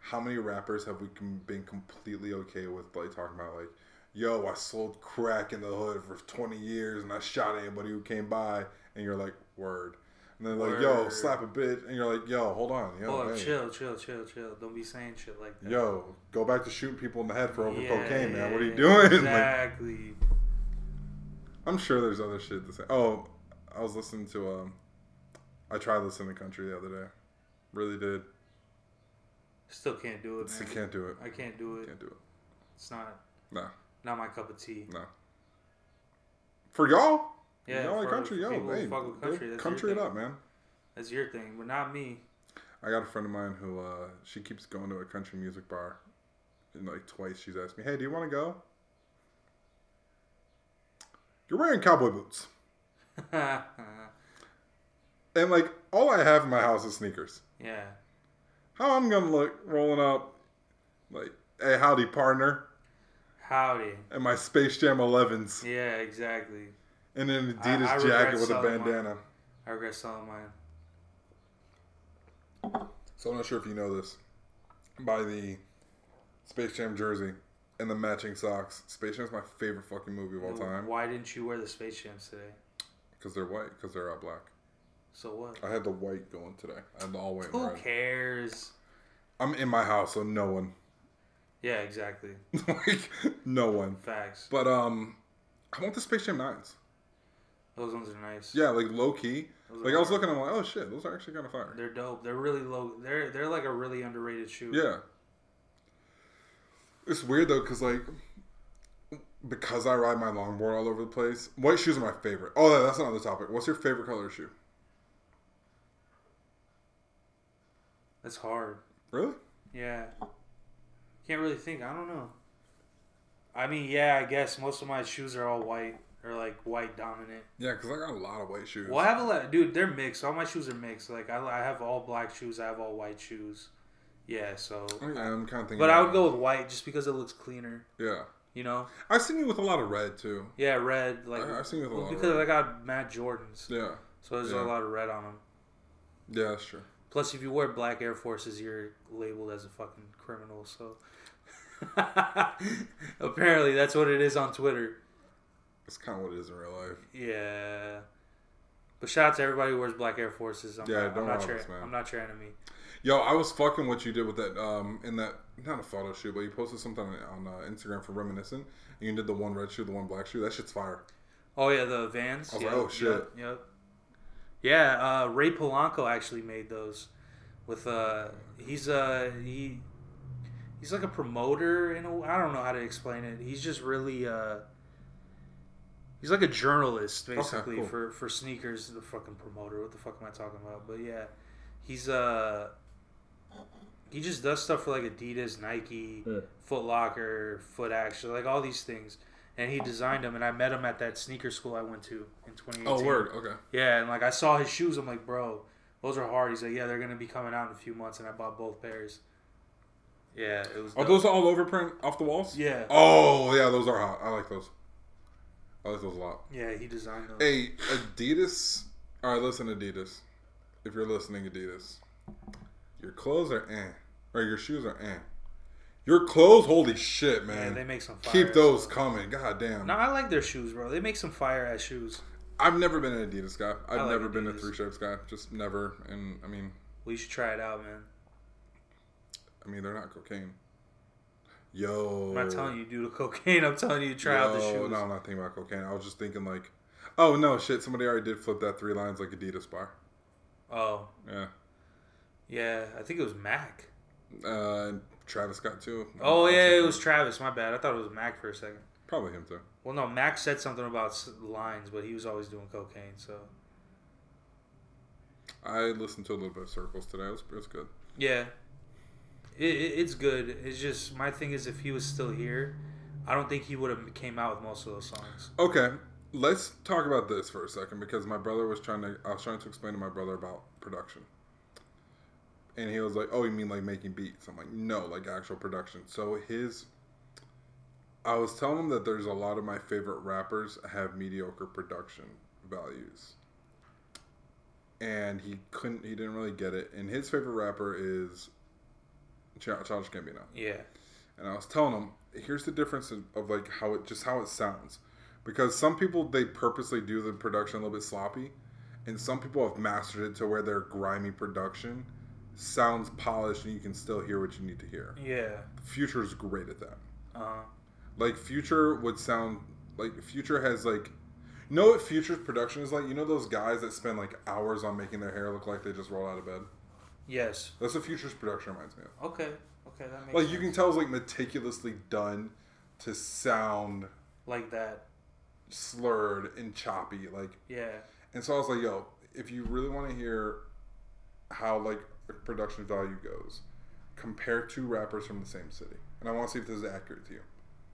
how many rappers have we been completely okay with like talking about like yo, I sold crack in the hood for 20 years and I shot anybody who came by. And you're like, word. And then like, yo, slap a bitch. And you're like, yo, hold on. Yo, Oh, hey. chill, chill, chill, chill. Don't be saying shit like that. Yo, go back to shooting people in the head for over Yeah, cocaine, man. What are you doing? Like, Exactly. I'm sure there's other shit to say. Oh, I was listening to um, I tried listening to country the other day. Really did. Still can't do it, man. can't do it. I can't do it. Can't do it. It's not No, not my cup of tea. no. For y'all, Yeah, y'all like country, yo, hey, fuck with country, country it up, man. That's your thing, but not me. I got a friend of mine who uh, she keeps going to a country music bar, and like twice she's asked me, "Hey, do you want to go?" You're wearing cowboy boots, and like all I have in my house is sneakers. How I'm gonna look rolling up, like, "Hey, howdy, partner," Howdy. and my Space Jam 11s, Yeah, exactly. and an Adidas I regret jacket with a selling mine. bandana. I regret selling mine. So I'm not sure if you know this. By the Space Jam jersey and the matching socks. Space Jam's my favorite fucking movie of all time Why didn't you wear the Space Jams today? because they're white. Because they're all black. So what? I had the white going today. I had the all white Who red. cares? I'm in my house, so no one. Yeah, exactly. like no one. Facts. But um, I want the Space Jam nines. Those ones are nice. Yeah, like low key. Those Like I was hard. looking, I'm like, oh shit, those are actually kind of fire. They're dope. They're really low. They're they're like a really underrated shoe. Yeah. It's weird though, cause like, because I ride my longboard all over the place. White shoes are my favorite. Oh, that's another topic. What's your favorite color shoe? That's hard. Really? Yeah. Can't really think. I don't know. I mean, yeah, I guess most of my shoes are all white or like white dominant. Yeah, cause I got a lot of white shoes. Well, I have a lot, dude. They're mixed. All my shoes are mixed. Like I, I have all black shoes. I have all white shoes. Yeah. So, Oh, yeah, I'm kind of thinking. but I would go with white just because it looks cleaner. Yeah, You know? I've seen you with a lot of red too. Yeah, red. Like I- I've seen you with a lot of because. I got Matt Jordans, Yeah, so there's Yeah. a lot of red on them. yeah, that's true. Plus, if you wear black Air Forces, you're labeled as a fucking criminal. So apparently, that's what it is on Twitter. That's kind of what it is in real life. Yeah. But shout out to everybody who wears black Air Forces. I'm Yeah, not, don't I'm not your, us, man. I'm not your enemy. Yo, I was fucking what you did with that. Um, in that not a photo shoot, but you posted something on uh, Instagram for reminiscent. And you did the one red shoe, the one black shoe. That shit's fire. Oh yeah, the Vans. I was yep, like, oh, shit. Yep. yep. Yeah, uh, Ray Polanco actually made those. With uh, he's uh he, he's like a promoter in a. I don't know how to explain it. He's just really uh. He's like a journalist basically cool. for for sneakers. The fucking promoter. What the fuck am I talking about? But yeah, he's uh. He just does stuff for like Adidas, Nike, Yeah. Foot Locker, Foot Action, like all these things. And he designed them, and I met him at that sneaker school I went to in 2018. Oh, word. Okay. Yeah, and like I saw his shoes, I'm like, bro, those are hard. He's like, yeah, they're gonna be coming out in a few months, and I bought both pairs. Yeah, it was. Are dope. those all over print off the walls? Yeah. Oh yeah, those are hot. I like those. I like those a lot. Yeah, he designed those. Hey, Adidas. All right, listen, Adidas. If you're listening, Adidas, your clothes are eh, or your shoes are eh. Your clothes, holy shit, man! yeah, they make some. Fire Keep those coming. God damn. No, I like their shoes, bro. They make some fire ass shoes. I've never been an Adidas guy. I've like never been a three stripes guy. Just never. And I mean, we should try it out, man. I mean, they're not cocaine. Yo. I'm not telling you do the cocaine. I'm telling you to try out the Yo, shoes. No, I'm not thinking about cocaine. I was just thinking like, oh no, shit. Somebody already did flip that three lines like Adidas bar. Oh, Yeah. yeah. I think it was Mac. Uh, Travis Scott too. Oh yeah, it was Travis. My bad. I thought it was Mac for a second. probably him too. Well, no, Mac said something about lines, but he was always doing cocaine. So I listened to a little bit of Circles today. It was, it was good. yeah, it, it, it's good. It's just my thing is if he was still here, I don't think he would have came out with most of those songs. Okay, let's talk about this for a second because my brother was trying to. I was trying to explain to my brother about production, and he was like, "Oh, you mean like making beats?" I'm like, "No, like actual production." So his. I was telling him that there's a lot of my favorite rappers have mediocre production values. And he couldn't, he didn't really get it. And his favorite rapper is Childish Gambino. Yeah, And I was telling him, here's the difference of, of like how it just how it sounds, because some people they purposely do the production a little bit sloppy, and some people have mastered it to where their grimy production sounds polished and you can still hear what you need to hear. Yeah. Future's great at that. Uh huh. Like Future would sound like Future has like you know what Future's production is like? You know those guys that spend like hours on making their hair look like they just rolled out of bed? Yes. That's what Future's production reminds me of. Okay. Okay, that makes Like sense. you can tell it's like meticulously done to sound like that. slurred and choppy. Like Yeah. and so I was like, yo, if you really want to hear how like production value goes, compare two rappers from the same city. And I want to see if this is accurate to you.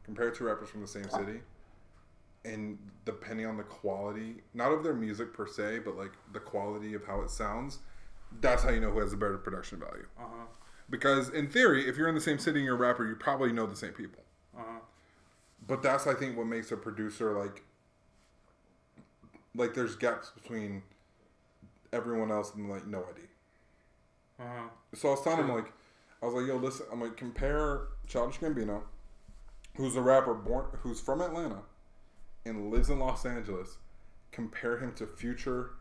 Compare two rappers from the same city and depending on the quality, not of their music per se, but like the quality of how it sounds, that's how you know who has a better production value. Uh huh. Because in theory, if you're in the same city and you're a rapper, you probably know the same people. Uh huh. But that's I think what makes a producer like like there's gaps between everyone else and like no ID. Uh huh. So I was telling him like I was like, yo, listen, I'm like compare Childish Gambino, who's a rapper born who's from Atlanta and lives in Los Angeles, compare him to Future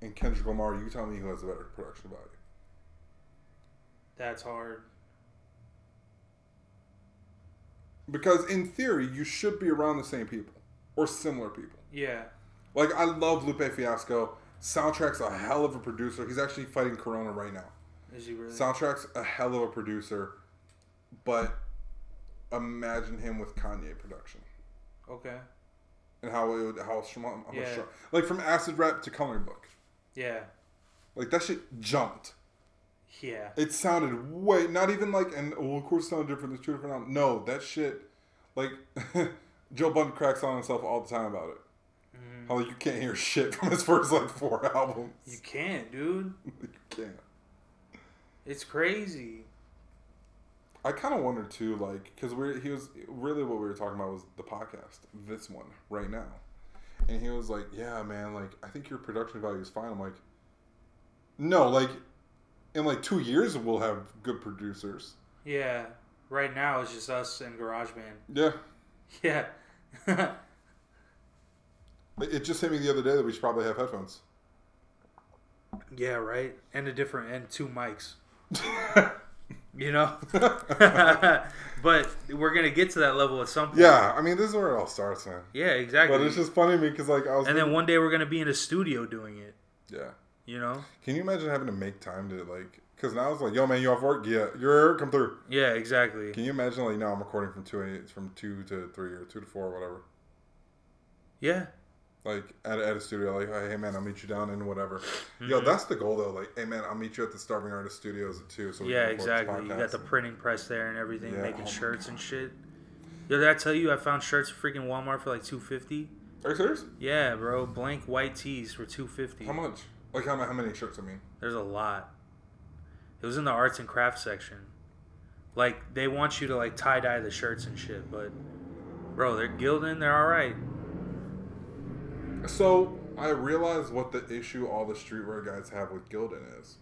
and Kendrick Lamar, you tell me who has a better production value. That's hard. Because in theory, you should be around the same people or similar people. Yeah. Like I love Lupe Fiasco. Soundtrakk's a hell of a producer. He's actually fighting Corona right now. Is he really? Soundtrakk's a hell of a producer, but imagine him with Kanye production okay. and how it would how strong, Yeah. strong- like from acid rap to coloring book. Yeah. Like that shit jumped. Yeah. It sounded way not even like and well of course it sounded different. There's two different albums. No, that shit like Joe Budden cracks on himself all the time about it. Mhm. How like you can't hear shit from his first like four albums. You can't, dude. you can't. It's crazy. I kind of wonder too, like, because we he was really what we were talking about was the podcast, this one right now, and he was like, "Yeah, man, like, I think your production value is fine." I'm like, "No, like, in like two years we'll have good producers." Yeah. Right now it's just us and GarageBand. Yeah, Yeah. It just hit me the other day that we should probably have headphones. yeah, right. And a different and two mics. You know? but we're gonna get to that level at some point. yeah, I mean, this is where it all starts, man. Yeah, exactly. But it's just funny to me because, like, I was, and then one day we're gonna be in a studio doing it. yeah. You know? Can you imagine having to make time to like? Because now it's like, "Yo, man, you off work? Yeah, you're come through." Yeah, exactly. Can you imagine like now I'm recording from two eight from two to three or two to four or whatever. Yeah. Like at, at a studio, like hey man, I'll meet you down in whatever. Yo, Mhm. that's the goal though. Like, hey man, I'll meet you at the Starving Artist Studios at two. So yeah, can record this exactly. You got the printing press there and everything, Yeah, making oh shirts and shit. Yo, did I tell you I found shirts at freaking Walmart for like two fifty? Are you serious? Yeah, bro. Blank white tees for two fifty. How much? Like how, how many shirts? I mean, There's a lot. It was in the arts and crafts section. Like they want you to like tie dye the shirts and shit, but bro, they're Gildan. They're all right. So I realize what the issue all the streetwear guys have with Gildan is.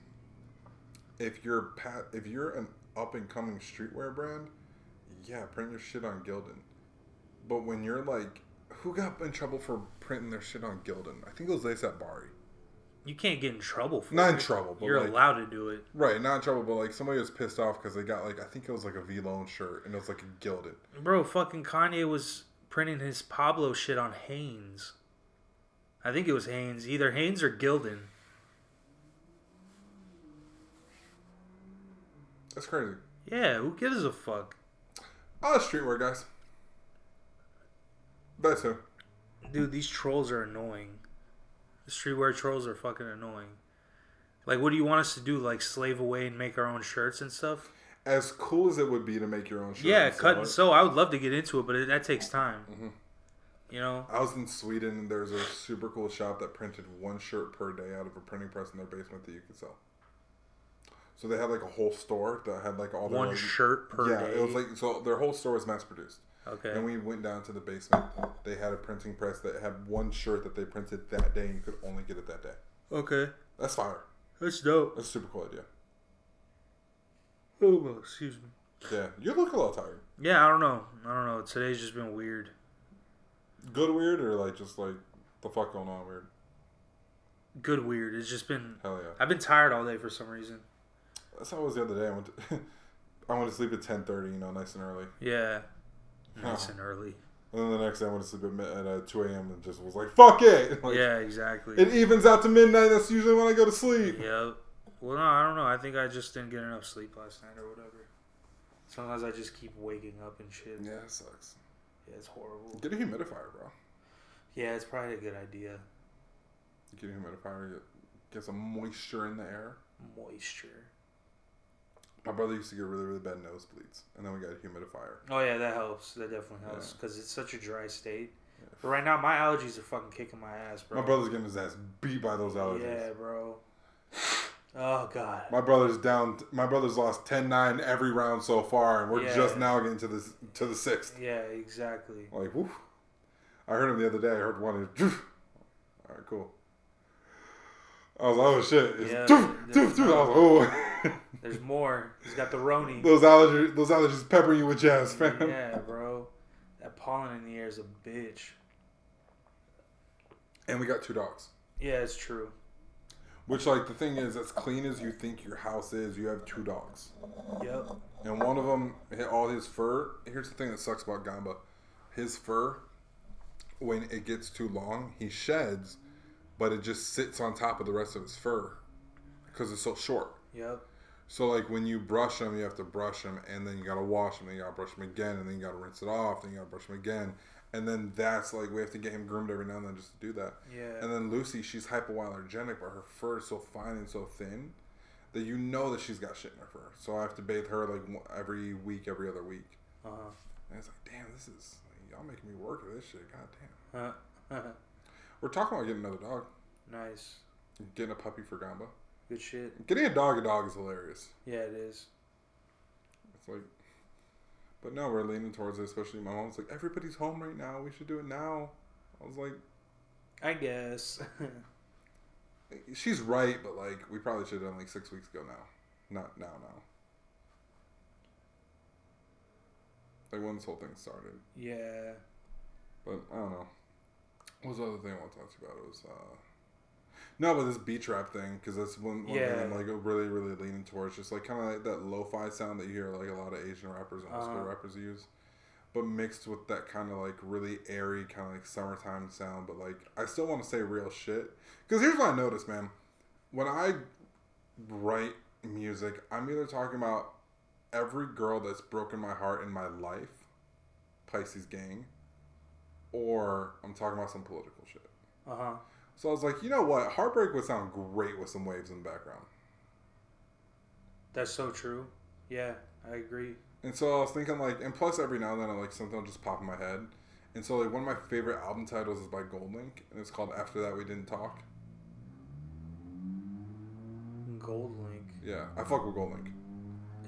If you're pat, if you're an up and coming streetwear brand, yeah, print your shit on Gildan. But when you're like, who got in trouble for printing their shit on Gildan? I think it was ASAP Bari. You can't get in trouble for Not it. in trouble, but You're like, allowed to do it. right, not in trouble, but like somebody was pissed off because they got like I think it was like a V Lone shirt and it was like a Gildan. Bro, fucking Kanye was printing his Pablo shit on Hanes. I think it was Hanes, either Hanes or Gildan. That's crazy. Yeah, who gives a fuck? Oh, streetwear guys. That's. Dude, these trolls are annoying. The streetwear trolls are fucking annoying. Like, what do you want us to do? Like, slave away and make our own shirts and stuff? As cool as it would be to make your own shirt. yeah, cut and sew. I would love to get into it, but it, that takes time. Mhm. You know? I was in Sweden and there's a super cool shop that printed one shirt per day out of a printing press in their basement that you could sell. So they had like a whole store that had like all their One like, shirt per yeah, day. Yeah, it was like so their whole store was mass produced. okay. And we went down to the basement. They had a printing press that had one shirt that they printed that day, and you could only get it that day. okay. That's fire. That's dope. That's a super cool idea. Oh, excuse me. Yeah, you look a little tired. Yeah, I don't know. I don't know. Today's just been weird. Good weird or like just like the fuck going on weird? Good weird. It's just been. Hell yeah. I've been tired all day for some reason. That's how it was the other day. I went to, I went to sleep at ten thirty. You know, nice and early. Yeah. Nice Oh. and early. And then the next day I went to sleep at, mid- at uh, two a.m. and just was like, "Fuck it!" Like, yeah, exactly. It evens out to midnight. That's usually when I go to sleep. Yep. Well, no, I don't know. I think I just didn't get enough sleep last night or whatever. Sometimes I just keep waking up and shit. Yeah, it sucks. Yeah, it's horrible. Get a humidifier, bro. Yeah, it's probably a good idea. Get a humidifier. Get, get some moisture in the air. Moisture. My brother used to get really, really bad nosebleeds, and then we got a humidifier. Oh yeah, that helps. That definitely helps Yeah. because it's such a dry state. Yeah. But right now, my allergies are fucking kicking my ass, bro. My brother's getting his ass beat by those allergies. Yeah, bro. Oh god. My brother's down. My brother's lost 10-9 every round so far, and we're Yeah. just now getting to the to the sixth. Yeah, exactly. Like, woof. I heard him the other day. I heard one. All right, cool. I was like, oh shit. It's Yeah, doof, there's- doof, doof. I was like, oh. There's more. He's got the Roni. those allergies, those allergies peppering you with jazz, fam. Yeah, bro. That pollen in the air is a bitch. And we got two dogs. Yeah, it's true. Which, like, the thing is, as clean as you think your house is, you have two dogs. Yep. And one of them, hit all his fur. Here's the thing that sucks about Gamba: his fur, when it gets too long, he sheds, but it just sits on top of the rest of his fur because it's so short. Yep. So like when you brush them, you have to brush them, and then you gotta wash them, then you gotta brush them again, and then you gotta rinse it off, then you gotta brush them again, and then that's like we have to get him groomed every now and then just to do that. Yeah. And then Lucy, she's hypoallergenic, but her fur is so fine and so thin that you know that she's got shit in her fur. So I have to bathe her like every week, every other week. Uh-huh. And it's like, damn, this is like, y'all making me work at this shit. God damn. huh. We're talking about getting another dog, nice. getting a puppy for Gamba. Good shit. Getting a dog, a dog is hilarious. Yeah, it is. It's like, but no, we're leaning towards it. Especially my mom's like, everybody's home right now. We should do it now. I was like, I guess. she's right, but like, we probably should have done like six weeks ago now, not now. Now, like when this whole thing started. yeah. But I don't know. What was the other thing I want to talk to you about? It was uh, no, but this beach rap thing because that's one, one Yeah. thing I'm like really really leaning towards. Just like kind of like that lo-fi sound that you hear like a lot of Asian rappers and old school Uh-huh. rappers use, but mixed with that kind of like really airy kind of like summertime sound. But like I still want to say real shit because here's what I noticed, man. When I write music, I'm either talking about every girl that's broken my heart in my life, Pisces gang, or I'm talking about some political shit. Uh huh. So I was like, you know what? Heartbreak would sound great with some waves in the background. That's so true. Yeah, I agree. And so I was thinking like, and plus every now and then I like something will just pop in my head. And so like one of my favorite album titles is by Gold Link, and it's called After That We Didn't Talk. Gold Link. Yeah, I fuck with Gold Link.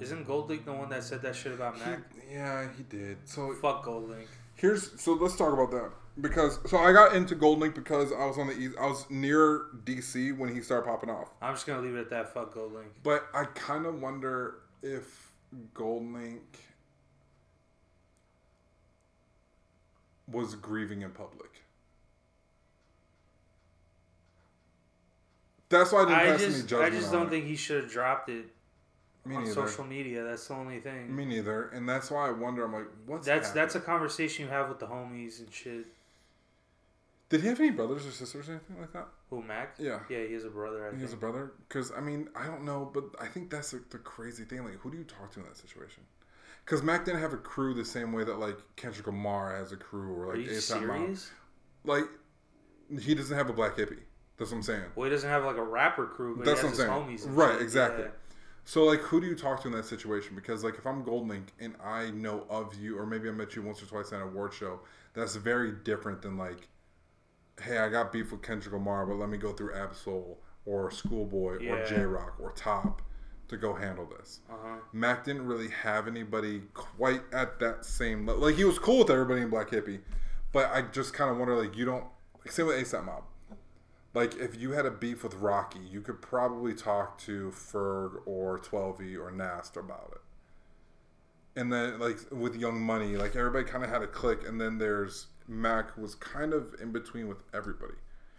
Isn't Gold Link the one that said that shit about He, Mac? yeah, he did. So Fuck Gold Link. Here's so let's talk about that because so I got into Gold Link because I was on the east, I was near DC when he started popping off. I'm just gonna leave it at that. Fuck Gold Link. But I kind of wonder if Gold Link was grieving in public. That's why I didn't I pass any just, judgment. I just on don't it. think he should have dropped it Me on neither. social media. That's the only thing. Me neither, and that's why I wonder. I'm like, what's that's that's a conversation you have with the homies and shit. Did he have any brothers or sisters or anything like that? Who Mac? Yeah. Yeah, he has a brother. I He has a brother? Because, I mean, I don't know, but I think that's like, the crazy thing. Like, who do you talk to in that situation? Because Mac didn't have a crew the same way that, like, Kendrick Lamar has a crew or, like, A$AP Mob. Like, he doesn't have a Black Hippy. That's what I'm saying. Well, he doesn't have like a rapper crew, but That's he what I'm his saying. homies. Right, shit. exactly. Yeah. So, like, who do you talk to in that situation? Because, like, if I'm Gold Link and I know of you, or maybe I met you once or twice at an award show, that's very different than, like, hey, I got beef with Kendrick Lamar, but let me go through Ab-Soul or Schoolboy or Jay Rock or Top to go handle this. Uh-huh. Mac didn't really have anybody quite at that same level. Like, he was cool with everybody in Black Hippy, but I just kind of wonder, like, you don't. Like, same with ASAP Mob. Like, if you had a beef with Rocky, you could probably talk to Ferg or Twelvyy or Nast about it. and then like with Young Money, like everybody kind of had a click, and then there's Mac was kind of in between with everybody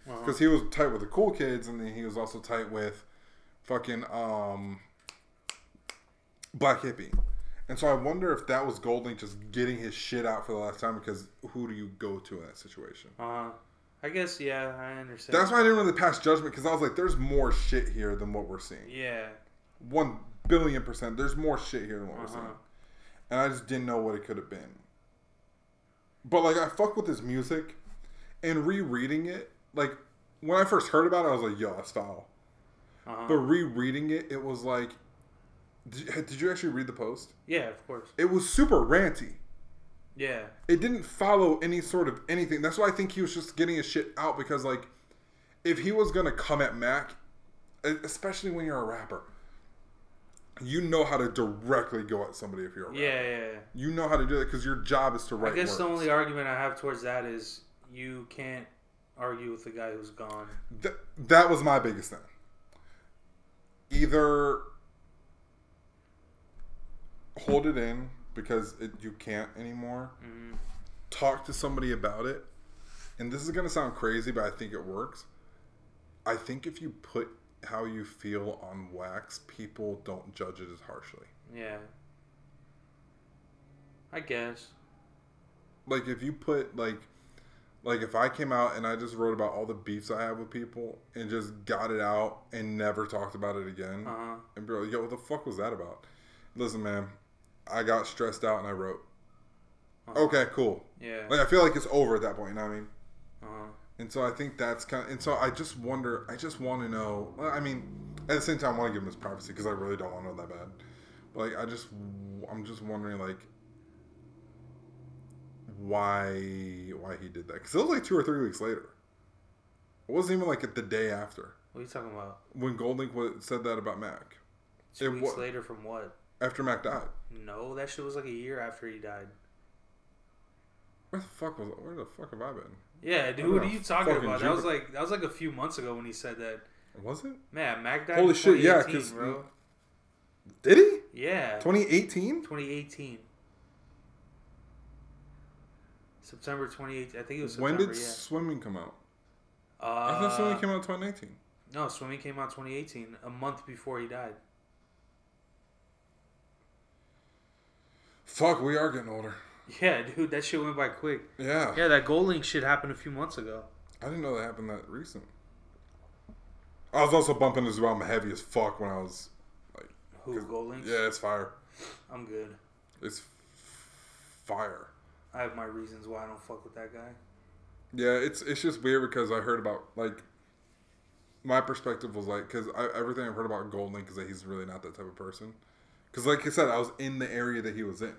Uh-huh. because he was tight with the cool kids, and then he was also tight with fucking um Black Hippy. And so I wonder if that was Goldlink just getting his shit out for the last time because who do you go to in that situation? Uh, I guess yeah, I understand. That's why I didn't really pass judgment because I was like, there's more shit here than what we're seeing. yeah. One billion percent. There's more shit here than what we're Uh-huh. seeing. And I just didn't know what it could have been. But like I fuck with his music and rereading it, like when I first heard about it, I was like, yo, that's foul. Uh-huh. But rereading it, it was like did, did you actually read the post? yeah, of course. It was super ranty. Yeah. It didn't follow any sort of anything. That's why I think he was just getting his shit out because like if he was gonna come at Mac, especially when you're a rapper, you know how to directly go at somebody if you're a rapper. Yeah, yeah. yeah. You know how to do that because your job is to write. I guess words. the only argument I have towards that is you can't argue with the guy who's gone. Th- that was my biggest thing. Either hold it in because it, you can't anymore. Mhm. Talk to somebody about it. And this is going to sound crazy, but I think it works. I think if you put how you feel on wax, people don't judge it as harshly. Yeah. I guess. Like if you put like like if I came out and I just wrote about all the beefs I have with people and just got it out and never talked about it again, Uh huh. And be like, yo, what the fuck was that about? Listen, man, I got stressed out and I wrote. Uh-huh. Okay, cool. Yeah. Like I feel like it's over at that point. You know what I mean? Uh huh. And so I think that's kind of. And so I just wonder. I just want to know. I mean, at the same time, I want to give him his privacy because I really don't want to know that bad. But like, I just, I'm just wondering like, why, why he did that? Because it was like two or three weeks later. It wasn't even like the day after What are you talking about? when Goldlink said that about Mac. Two It weeks later from what? After Mac died. No, that shit was like a year after he died. Where the fuck was? Where the fuck have I been? Yeah, dude, what are you talking about? That was like that was like a few months ago when he said that. Was it? Man, Mac died. Holy shit, yeah, 2018, 'cause- bro. Did he? Yeah, 2018? 2018. September 28th. I think it was When did yeah. swimming come out? Uh, I thought swimming came out in 2019. No, swimming came out 2018, a month before he died. Fuck, we are getting older. Yeah, dude, that shit went by quick. Yeah. Yeah, that gold link shit happened a few months ago. I didn't know that happened that recent. I was also bumping this album heavy as fuck when I was like, Who gold links? yeah, it's fire. I'm good. It's fire. I have my reasons why I don't fuck with that guy. Yeah, it's it's just weird because I heard about like my perspective was like because everything I've heard about Gold Link is that he's really not that type of person. Because like I said, I was in the area that he was in.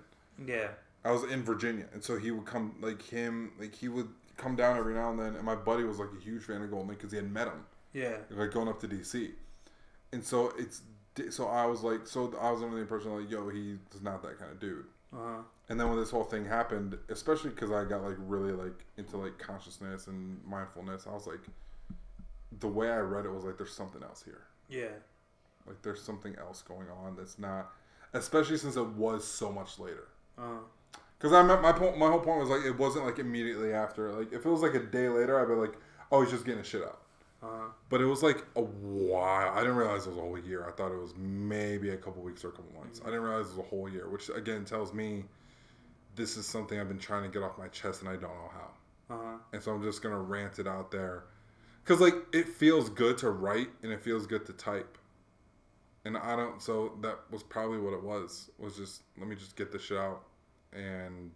Yeah. I was in Virginia, and so he would come like him like he would come down every now and then. And my buddy was like a huge fan of Gold Link because he had met him Yeah. like going up to DC, and so it's so I was like so I was under the impression like yo he's not that kind of dude. Uh huh. And then when this whole thing happened, especially because I got like really like into like consciousness and mindfulness, I was like, the way I read it was like, there's something else here. Yeah. Like there's something else going on that's not, especially since it was so much later. Uh huh. Because I meant my point. My whole point was like it wasn't like immediately after. Like if it was like a day later, I'd be like, oh, he's just getting his shit out. Uh huh. But it was like a while. I didn't realize it was a whole year. I thought it was maybe a couple weeks or a couple months. I didn't realize it was a whole year, which again tells me this is something I've been trying to get off my chest and I don't know how. Uh huh. And so I'm just gonna rant it out there, cause like it feels good to write and it feels good to type. And I don't. So that was probably what it was. Was just let me just get this shit out, and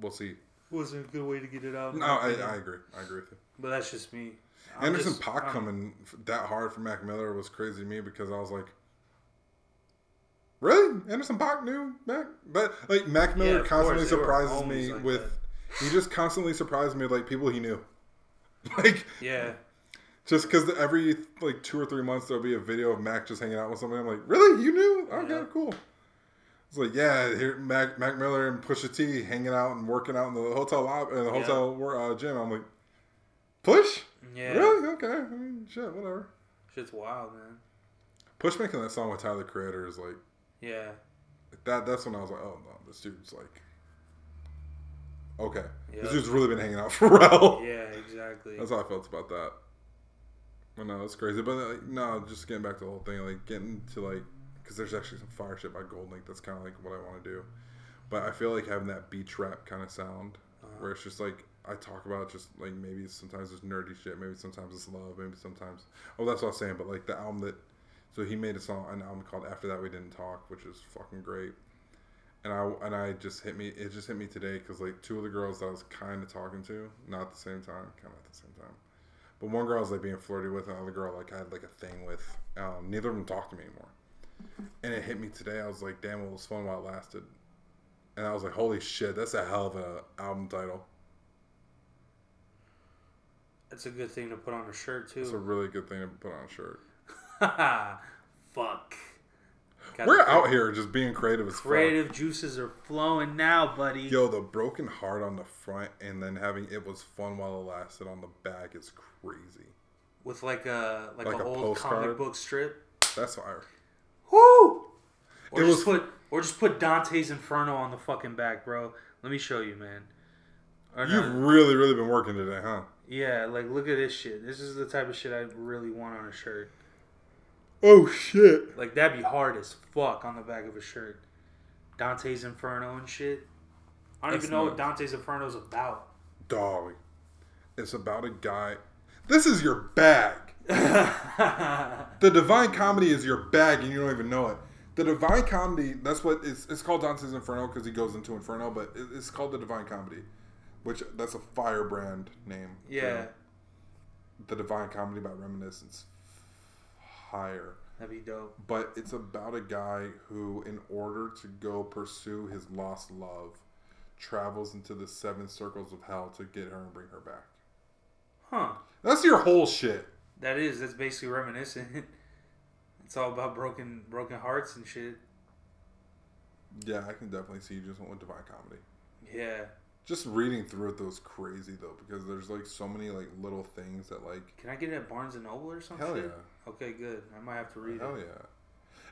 we'll see. Wasn't a good way to get it out. No, I. I agree. I agree with you. But that's just me. I'm Anderson just- Pac I'm- coming that hard for Mac Miller was crazy to me because I was like, really? Anderson .Paak knew Mac? But like Mac Miller of constantly course, surprises me like with. He just constantly surprised me with like people he knew. Like Yeah. just because every like two or three months there'll be a video of Mac just hanging out with somebody. I'm like, really? You knew? Okay, Yeah. cool. It's like, yeah, here Mac Mac Miller and Pusha T hanging out and working out in the hotel lobby, in the Yeah. hotel uh, gym. I'm like, Push? Yeah. Really? Okay. I mean, shit, whatever. Shit's wild, man. Push making that song with Tyler Creator is like, Yeah. that that's when I was like, oh no, this dude's like, okay, Yeah. this dude's really been hanging out for real. Yeah, exactly. That's how I felt about that. But no, it's crazy. But like, no, just getting back to the whole thing, like getting to like, because there's actually some fire shit by Gold Link. That's kind of like what I want to do. But I feel like having that beach rap kind of sound, Uh-huh. where it's just like I talk about just like maybe sometimes it's nerdy shit, maybe sometimes it's love, maybe sometimes oh that's what I was saying. But like the album that, so he made a song, an album called After That We Didn't Talk, which is fucking great. And I and I just hit me. It just hit me today because like two of the girls that I was kind of talking to, not at the same time, kind of at the same time. But one girl I was like being flirty with, and another girl like I had like a thing with. Um, neither of them talked to me anymore. And it hit me today. I was like, damn, it was fun while it lasted. And I was like, holy shit, that's a hell of an album title. That's a good thing to put on a shirt too. It's a really good thing to put on a shirt. Fuck. Got We're out here just being creative as Creative juices are flowing now, buddy. Yo, the broken heart on the front and then having it was fun while it lasted on the back is crazy. With like a like, Like a a old comic book strip. That's fire. Woo! Or It just was- put or just put Dante's Inferno on the fucking back, bro. Let me show you, man. Or You've really, really been working today, huh? yeah, like look at this shit. This is the type of shit I really want on a shirt. Oh shit. Like that'd be hard as fuck on the back of a shirt. Dante's Inferno and shit. I don't That's even know what. Dante's Inferno is about. Dog. It's about a guy. This is your bag. The Divine Comedy is your bag, and you don't even know it. The Divine Comedy, that's what it's, it's called Dante's Inferno because he goes into Inferno, but it, it's called the Divine Comedy, which that's a firebrand name. yeah, The Divine Comedy by Reminiscence. Higher. that'd be dope. But it's about a guy who, in order to go pursue his lost love, travels into the seven circles of hell to get her and bring her back. Huh. That's your whole shit. That is. That's basically reminiscent. It's all about broken broken hearts and shit. Yeah, I can definitely see you just went with Divine Comedy. Yeah. Just reading through it though is crazy though because there's like so many like little things that like Can I get it at Barnes and Noble or something? hell yeah, Okay, good. I might have to read hell it. yeah.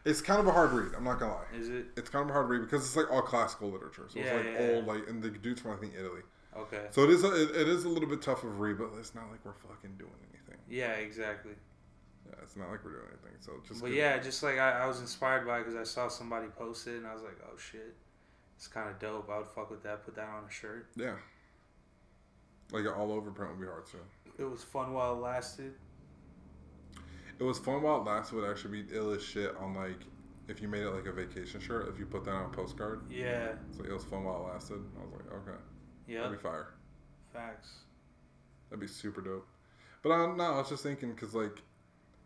It's kind of a hard read. I'm not gonna lie. Is it? It's kind of a hard read because it's like all classical literature. So it's Yeah, like yeah, old yeah. like and the dude's from I think Italy. Okay. So it is a, it, it is a little bit tough of read, but it's not like we're fucking doing anything. Yeah, exactly. Yeah, it's not like we're doing anything. So just But good- yeah, just like I, I was inspired by it because I saw somebody post it and I was like, oh shit, it's kind of dope. I would fuck with that. Put that on a shirt. yeah. Like an all over print would be hard too. It was fun while it lasted. It was fun while it lasted. Would actually be ill as shit on like if you made it like a vacation shirt. If you put that on a postcard, Yeah. so it was fun while it lasted. I was like, okay, Yep. that'd be fire. Facts. That'd be super dope. But uh, no, I was just thinking because like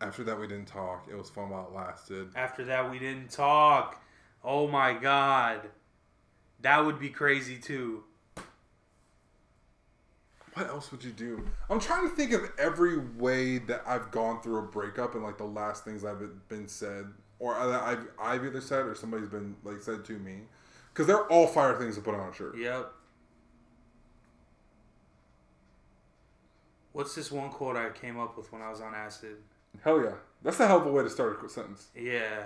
after that we didn't talk. It was fun while it lasted. After that, we didn't talk. Oh my god, that would be crazy too. What else would you do? I'm trying to think of every way that I've gone through a breakup and like the last things I've been said or that I've I've either said or somebody's been like said to me because they're all fire things to put on a shirt. Yep. What's this one quote I came up with when I was on acid? Hell yeah, that's a hell of a way to start a sentence. Yeah.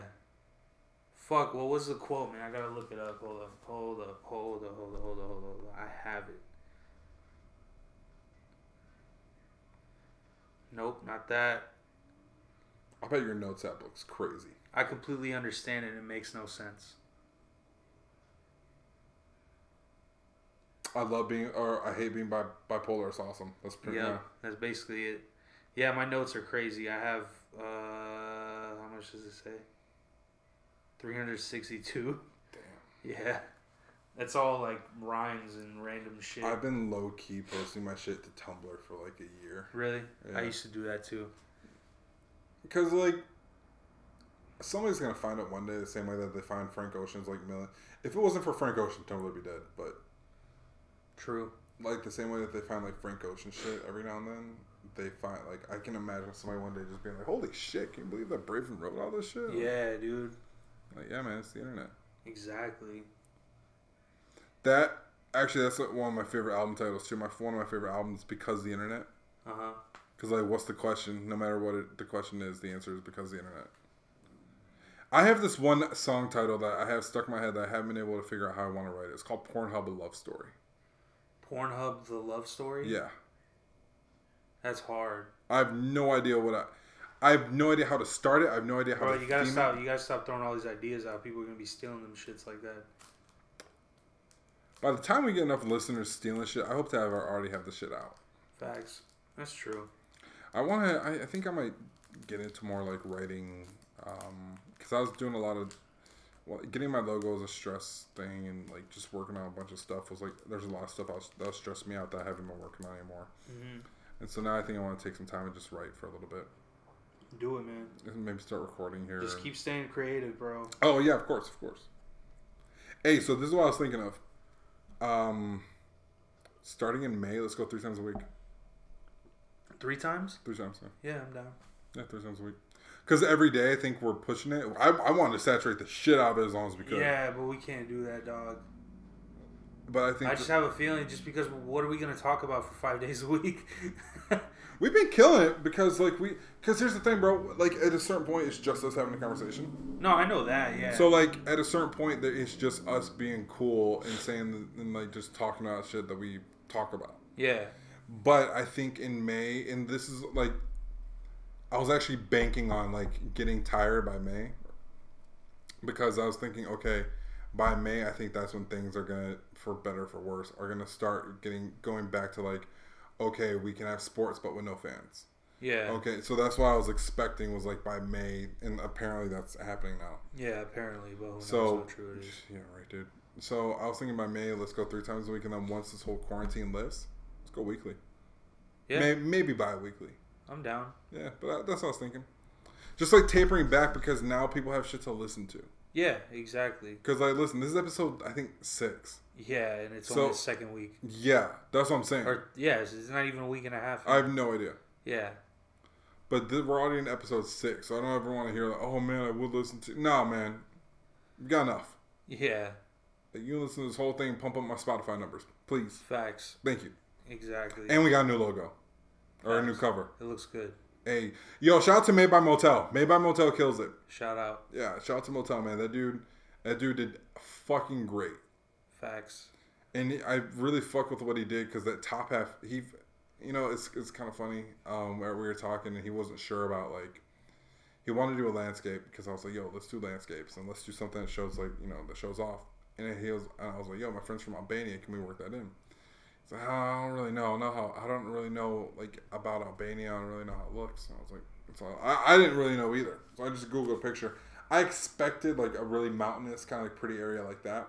Fuck, what was the quote, man? I gotta look it up. Hold up, hold up, hold up, hold up, hold up, hold up. I have it. Nope, not that. I bet your notes app looks crazy. I completely understand it. It makes no sense. I love being or I hate being bi- bipolar. It's awesome. That's pretty. Yeah, Yeah. that's basically it. Yeah, my notes are crazy. I have uh how much does it say? Three hundred sixty-two. Damn. Yeah, that's all like rhymes and random shit. I've been low key posting my shit to Tumblr for like a year really, I used to do that too. because like somebody's gonna find it one day the same way that they find Frank Ocean's like million. If it wasn't for Frank Ocean, Tumblr would be dead. But True. like the same way that they find like Frank Ocean shit every now and then, they find like I can imagine somebody one day just being like, "Holy shit! Can you believe that Braven wrote all this shit?" Yeah, dude. Like, yeah, man, it's the internet. Exactly. That actually, that's one of my favorite album titles too. My one of my favorite albums because the internet. Uh huh. Because like, what's the question? No matter what it, the question is, the answer is because the internet. I have this one song title that I have stuck in my head that I haven't been able to figure out how I want to write it. It's called Pornhub a Love Story. Pornhub the love story. Yeah. That's hard, I have no idea what I. I have no idea how to start it. I have no idea how bro. to. You gotta theme it. stop. You gotta stop throwing all these ideas out. People are gonna be stealing them shits like that. By the time we get enough listeners stealing shit, I hope to have already have the shit out. Facts. That's true. I want to. I, I think I might get into more like writing, um, because I was doing a lot of. Well, getting my logo is a stress thing, and like just working on a bunch of stuff was like there's a lot of stuff I was, that was stressing me out that I haven't been working on anymore. hmm And so now I think I want to take some time and just write for a little bit, Do it, man. and maybe start recording here. Just keep staying creative, bro. Oh yeah, of course, of course. Hey, so this is what I was thinking of. Um, starting in May, let's go three times a week. Three times? Three times, yeah, Yeah, I'm down. yeah three times a week. Because every day I think we're pushing it. I, I wanted to saturate the shit out of it as long as we could. Yeah, but we can't do that, dog. But I think I just have a feeling just because what are we gonna talk about for five days a week? we've been killing it because like we because here's the thing, bro. Like at a certain point, it's just us having a conversation. no, I know that. Yeah. So like at a certain point, that it's just us being cool and saying and like just talking about shit that we talk about. yeah. But I think in May, and this is like, I was actually banking on like getting tired by May because I was thinking, okay, by May, I think that's when things are gonna, for better or for worse, are gonna start getting going back to like, okay, we can have sports but with no fans. Yeah. Okay, so that's what I was expecting was like by May, and apparently that's happening now. Yeah. Apparently, but So true it is. yeah, right, dude. So I was thinking by May, let's go three times a week, and then once this whole quarantine lifts, let's go weekly. Yeah. May, maybe bi-weekly. I'm down. Yeah, but that- that's what I was thinking. Just like tapering back because now people have shit to listen to. Yeah. Exactly. Because like, listen, this is episode I think six. Yeah, and it's So- only the second week. Yeah, that's what I'm saying. Or yeah, it's, it's not even a week and a half. I have no idea. yeah. But we're already in episode six, so I don't ever want to hear like, oh man, I would listen to. No, man, you got enough. Yeah. Like, you listen to this whole thing, pump up my Spotify numbers, please. Facts. Thank you. Exactly. And we got a new logo or a new cover. it looks good. Hey, yo, shout out to Made by Motel. Made by Motel kills it. Shout out. Yeah, shout out to Motel, man. That dude, that dude did fucking great. Facts. and he- I really fuck with what he did because that top half, he, you know, it's it's kind of funny. Um, where we were talking and he wasn't sure about like, he wanted to do a landscape because I was like, yo, let's do landscapes and let's do something that shows like you know that shows off. And he was, and I was like, yo, my friend's from Albania, can we work that in? He's like, "Oh, I don't really know, know how, I don't really know like about Albania. I don't really know how it looks. And I was like, so I, I didn't really know either. So I just googled a picture. I expected like a really mountainous kind of like pretty area like that.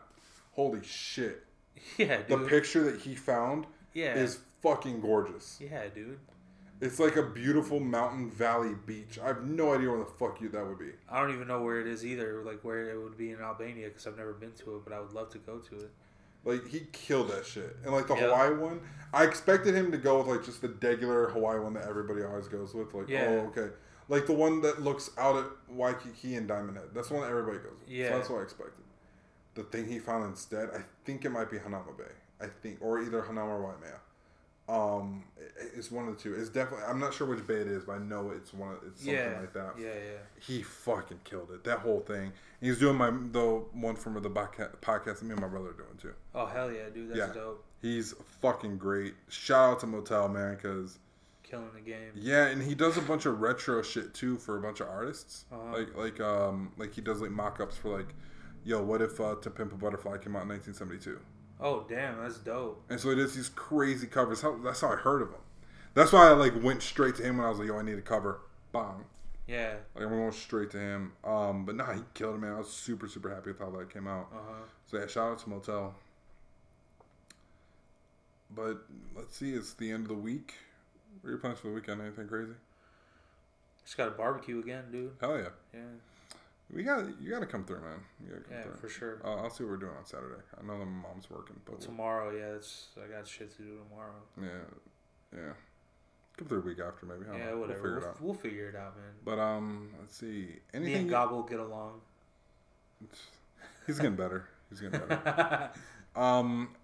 Holy shit! Yeah, dude. The picture that he found yeah. is fucking gorgeous. yeah, dude. It's like a beautiful mountain valley beach. I have no idea where the fuck you that would be. I don't even know where it is either, like where it would be in Albania, because I've never been to it, but I would love to go to it. Like he killed that shit. And like the Yeah. Hawaii one, I expected him to go with like just the regular Hawaii one that everybody always goes with. Like, Yeah. oh okay. Like the one that looks out at Waikiki and Diamond Head. That's the one that everybody goes with. Yeah. So that's what I expected. The thing he found instead, I think it might be Hanauma Bay. I think, or either Hanauma or Waimea. Um, it's one of the two. It's definitely. I'm not sure which bay it is, but I know it's one. Of, it's something yeah. like that. Yeah, yeah. He fucking killed it. That whole thing. He's doing my the one from the podcast me and my brother are doing too. Oh hell yeah, dude. That's Yeah. dope. He's fucking great. Shout out to Motel man, because Killing the game. yeah, and he does a bunch of retro shit too for a bunch of artists. Uh-huh. Like like um like he does like mock-ups for like, yo, what if uh, To Pimp a Butterfly came out in 1972? Oh damn, that's dope. And so he does these crazy covers. That's how I heard of him. That's why I like went straight to him when I was like, yo, I need a cover. Bang. Yeah. Like I'm going straight to him. Um, but nah, he killed it, man. I was super super happy with how that came out. Uh huh. So yeah, shout out to Motel. But let's see, it's the end of the week. What are your plans for the weekend? Anything crazy? Just got a barbecue again, dude. Hell yeah. Yeah. We got you got to come through, man. You gotta come Yeah, through. for sure. Uh, I'll see what we're doing on Saturday. I know that my mom's working, but we'll- Tomorrow, yeah, it's I got shit to do tomorrow. yeah, yeah. Come through a week after, maybe. Yeah, know. whatever. We'll We'll, figure it out. we'll figure it out, man. But um, let's see. Me Anything? and Gob will get along. He's getting better. He's getting better. um,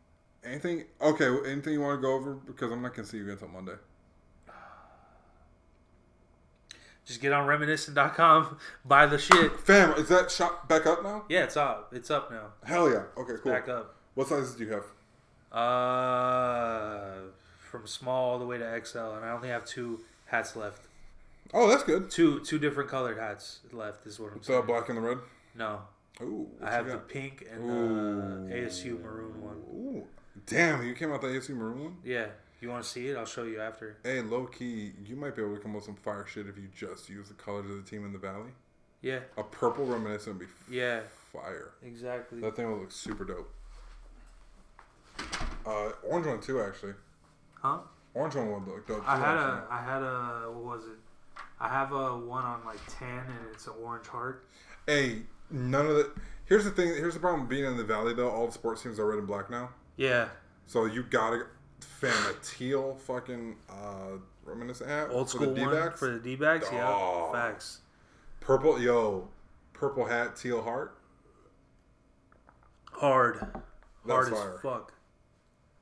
anything? Okay, anything you want to go over? Because I'm not gonna see you until Monday. Just get on reminiscent.com, buy the shit. Fam, is that shop back up now? Yeah, it's up. It's up now. Hell yeah. Okay, cool. Back up. What sizes do you have? Uh, from small all the way to XL, and I only have two hats left. Oh, that's good. Two two different colored hats left is what I'm The saying. black and the red. No, Ooh. I have the pink and Ooh. the ASU maroon one. Ooh. Damn, you came out the ASU maroon one. Yeah, you want to see it? I'll show you after. Hey, low key, you might be able to come up with some fire shit if you just use the colors of the team in the valley. Yeah, A purple reminiscent would be yeah, fire. exactly. That thing would look super dope. Uh, orange one too, actually. Huh? Orange one would look dope. I had actually. a, I had a, what was it? I have a one on like ten, and it's an orange heart. Hey, none of the. Here's the thing. Here's the problem. Being in the valley, though, all the sports teams are red and black now. Yeah, So you gotta, fam, a teal fucking uh, reminiscent hat old for school the one D-backs. for the D backs. Oh. Yeah, facts. Purple, yo, purple hat, teal heart. Hard, That's hard fire. as fuck.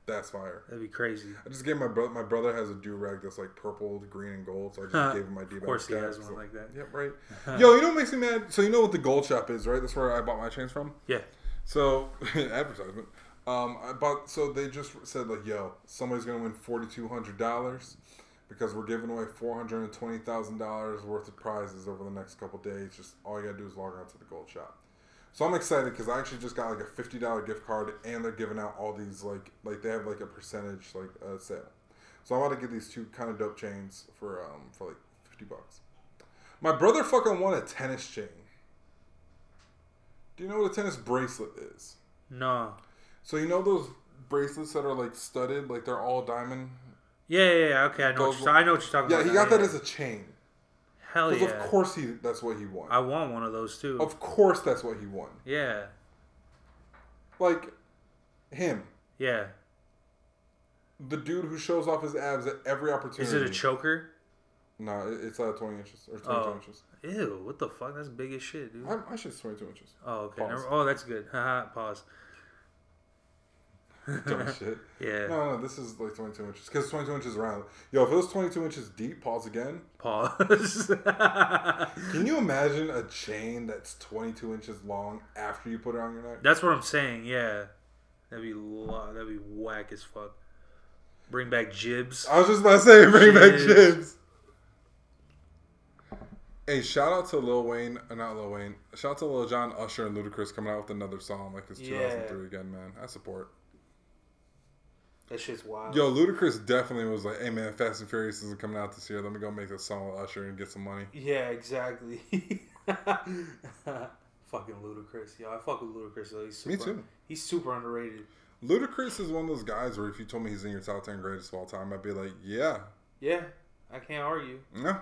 That's fire. That'd be crazy. I just gave my brother. My brother has a do rag that's like purple, green, and gold. So I just gave him my D-backs. Of course, he has one so- like that. Yep, right. Yo, you know what makes me mad? So you know what the gold shop is, right? That's where I bought my chains from. Yeah. So advertisement. Um, bought. So they just said like, "Yo, somebody's gonna win forty two hundred dollars because we're giving away four hundred and twenty thousand dollars worth of prizes over the next couple days. Just all you gotta do is log on to the gold shop." So I'm excited because I actually just got like a fifty dollar gift card, and they're giving out all these like like they have like a percentage like uh, sale. So I want to get these two kind of dope chains for um for like fifty bucks. My brother fucking won a tennis chain. Do you know what a tennis bracelet is? No. So you know those bracelets that are like studded, like they're all diamond. Yeah, yeah, yeah. Okay, I know. What you're, I know what you're talking Yeah, about. Yeah, he got that yeah. as a chain. hell yeah. of course he that's what he won. I want one of those too. Of course that's what he won. yeah, Like him, yeah. the dude who shows off his abs at every opportunity. Is it a choker? No, it- it's uh, 20 inches or 22 Oh. inches. Ew, what the fuck? That's big as shit, dude. I, I should 22 inches. Oh, okay. Never, oh, that's good. Haha, Pause. Dumb shit. Yeah. No, no, this is like 22 inches because 22 inches around. Yo, if it was 22 inches deep, pause again. Pause. Can you imagine a chain that's 22 inches long after you put it on your neck? That's what I'm saying. Yeah, that'd be lo- that'd be whack as fuck. Bring back jibs. I was just about to say, bring back Jibs. jibs. Hey, shout out to Lil Wayne, uh, not Lil Wayne. Shout out to Lil Jon Usher and Ludacris coming out with another song like it's Yeah. 2003 again, man. I support. That shit's wild. Yo, Ludacris definitely was like, "Hey man, Fast and Furious isn't coming out this year. Let me go make this song with Usher and get some money." Yeah, exactly. Fucking Ludacris, Yo, I fuck with Ludacris though. He's Me too. He's super underrated. Ludacris is one of those guys where if you told me he's in your top ten greatest of all time, I'd be like, "Yeah, Yeah, I can't argue. no."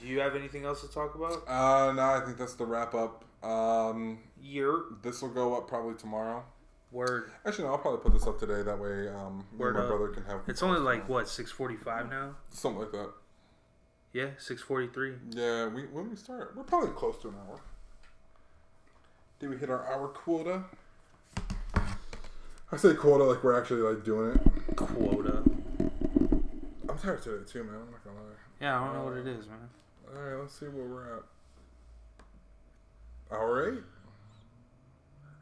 Do you have anything else to talk about? Uh, no, I think that's the wrap up. Um, Year this will go up probably tomorrow. Word. Actually, no, I'll probably put this up today. That way, um, Word my up. brother can have. It's only like what six forty five now. something like that. Yeah, six forty three. Yeah, we when we start, we're probably close to an hour. Did we hit our hour quota? I say quota like we're actually like doing it. Quota. I'm tired today too, man. I'm not gonna lie. Yeah, I don't know what it is, man. All right, let's see where we're at. Hour eight.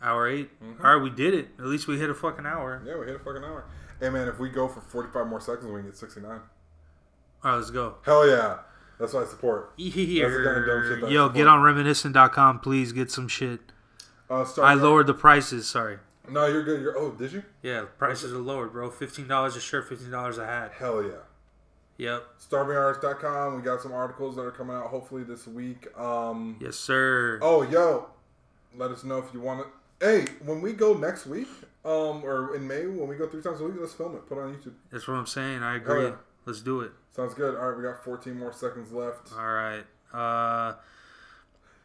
Hour 8 Mhm. All right, we did it. At least we hit a fucking hour. Yeah, we hit a fucking hour. Hey man, if we go for 45 more seconds, we can get 69. All right, let's go. Hell yeah, that's what I support. Kind of dumb shit that Yo, get on reminiscent.com, please. Get some shit. Uh, start I lowered the prices. Sorry. No, you're good. You're. Oh, did you? Yeah, prices are lowered, bro. Fifteen dollars a shirt, fifteen dollars a hat. Hell yeah. Yep. StarvingArtists.com. We got some articles that are coming out hopefully this week. Um. Yes, sir. Oh, yo, let us know if you want to. Hey, when we go next week, um, or in May when we go three times a week, let's film it. Put it on YouTube. That's what I'm saying. I agree. Let's do it. Sounds good. All right, we got 14 more seconds left. All right. Uh,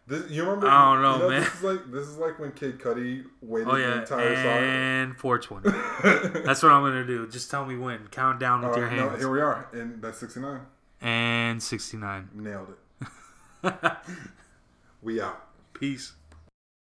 This, you remember? I don't know, you know, man. This is like this is like when Kid Cudi waited oh the yeah, entire song. and 420. That's what I'm gonna do. Just tell me when. Count down with All your right, no, here we are, and that's 69. and 69. Nailed it. We out. Peace.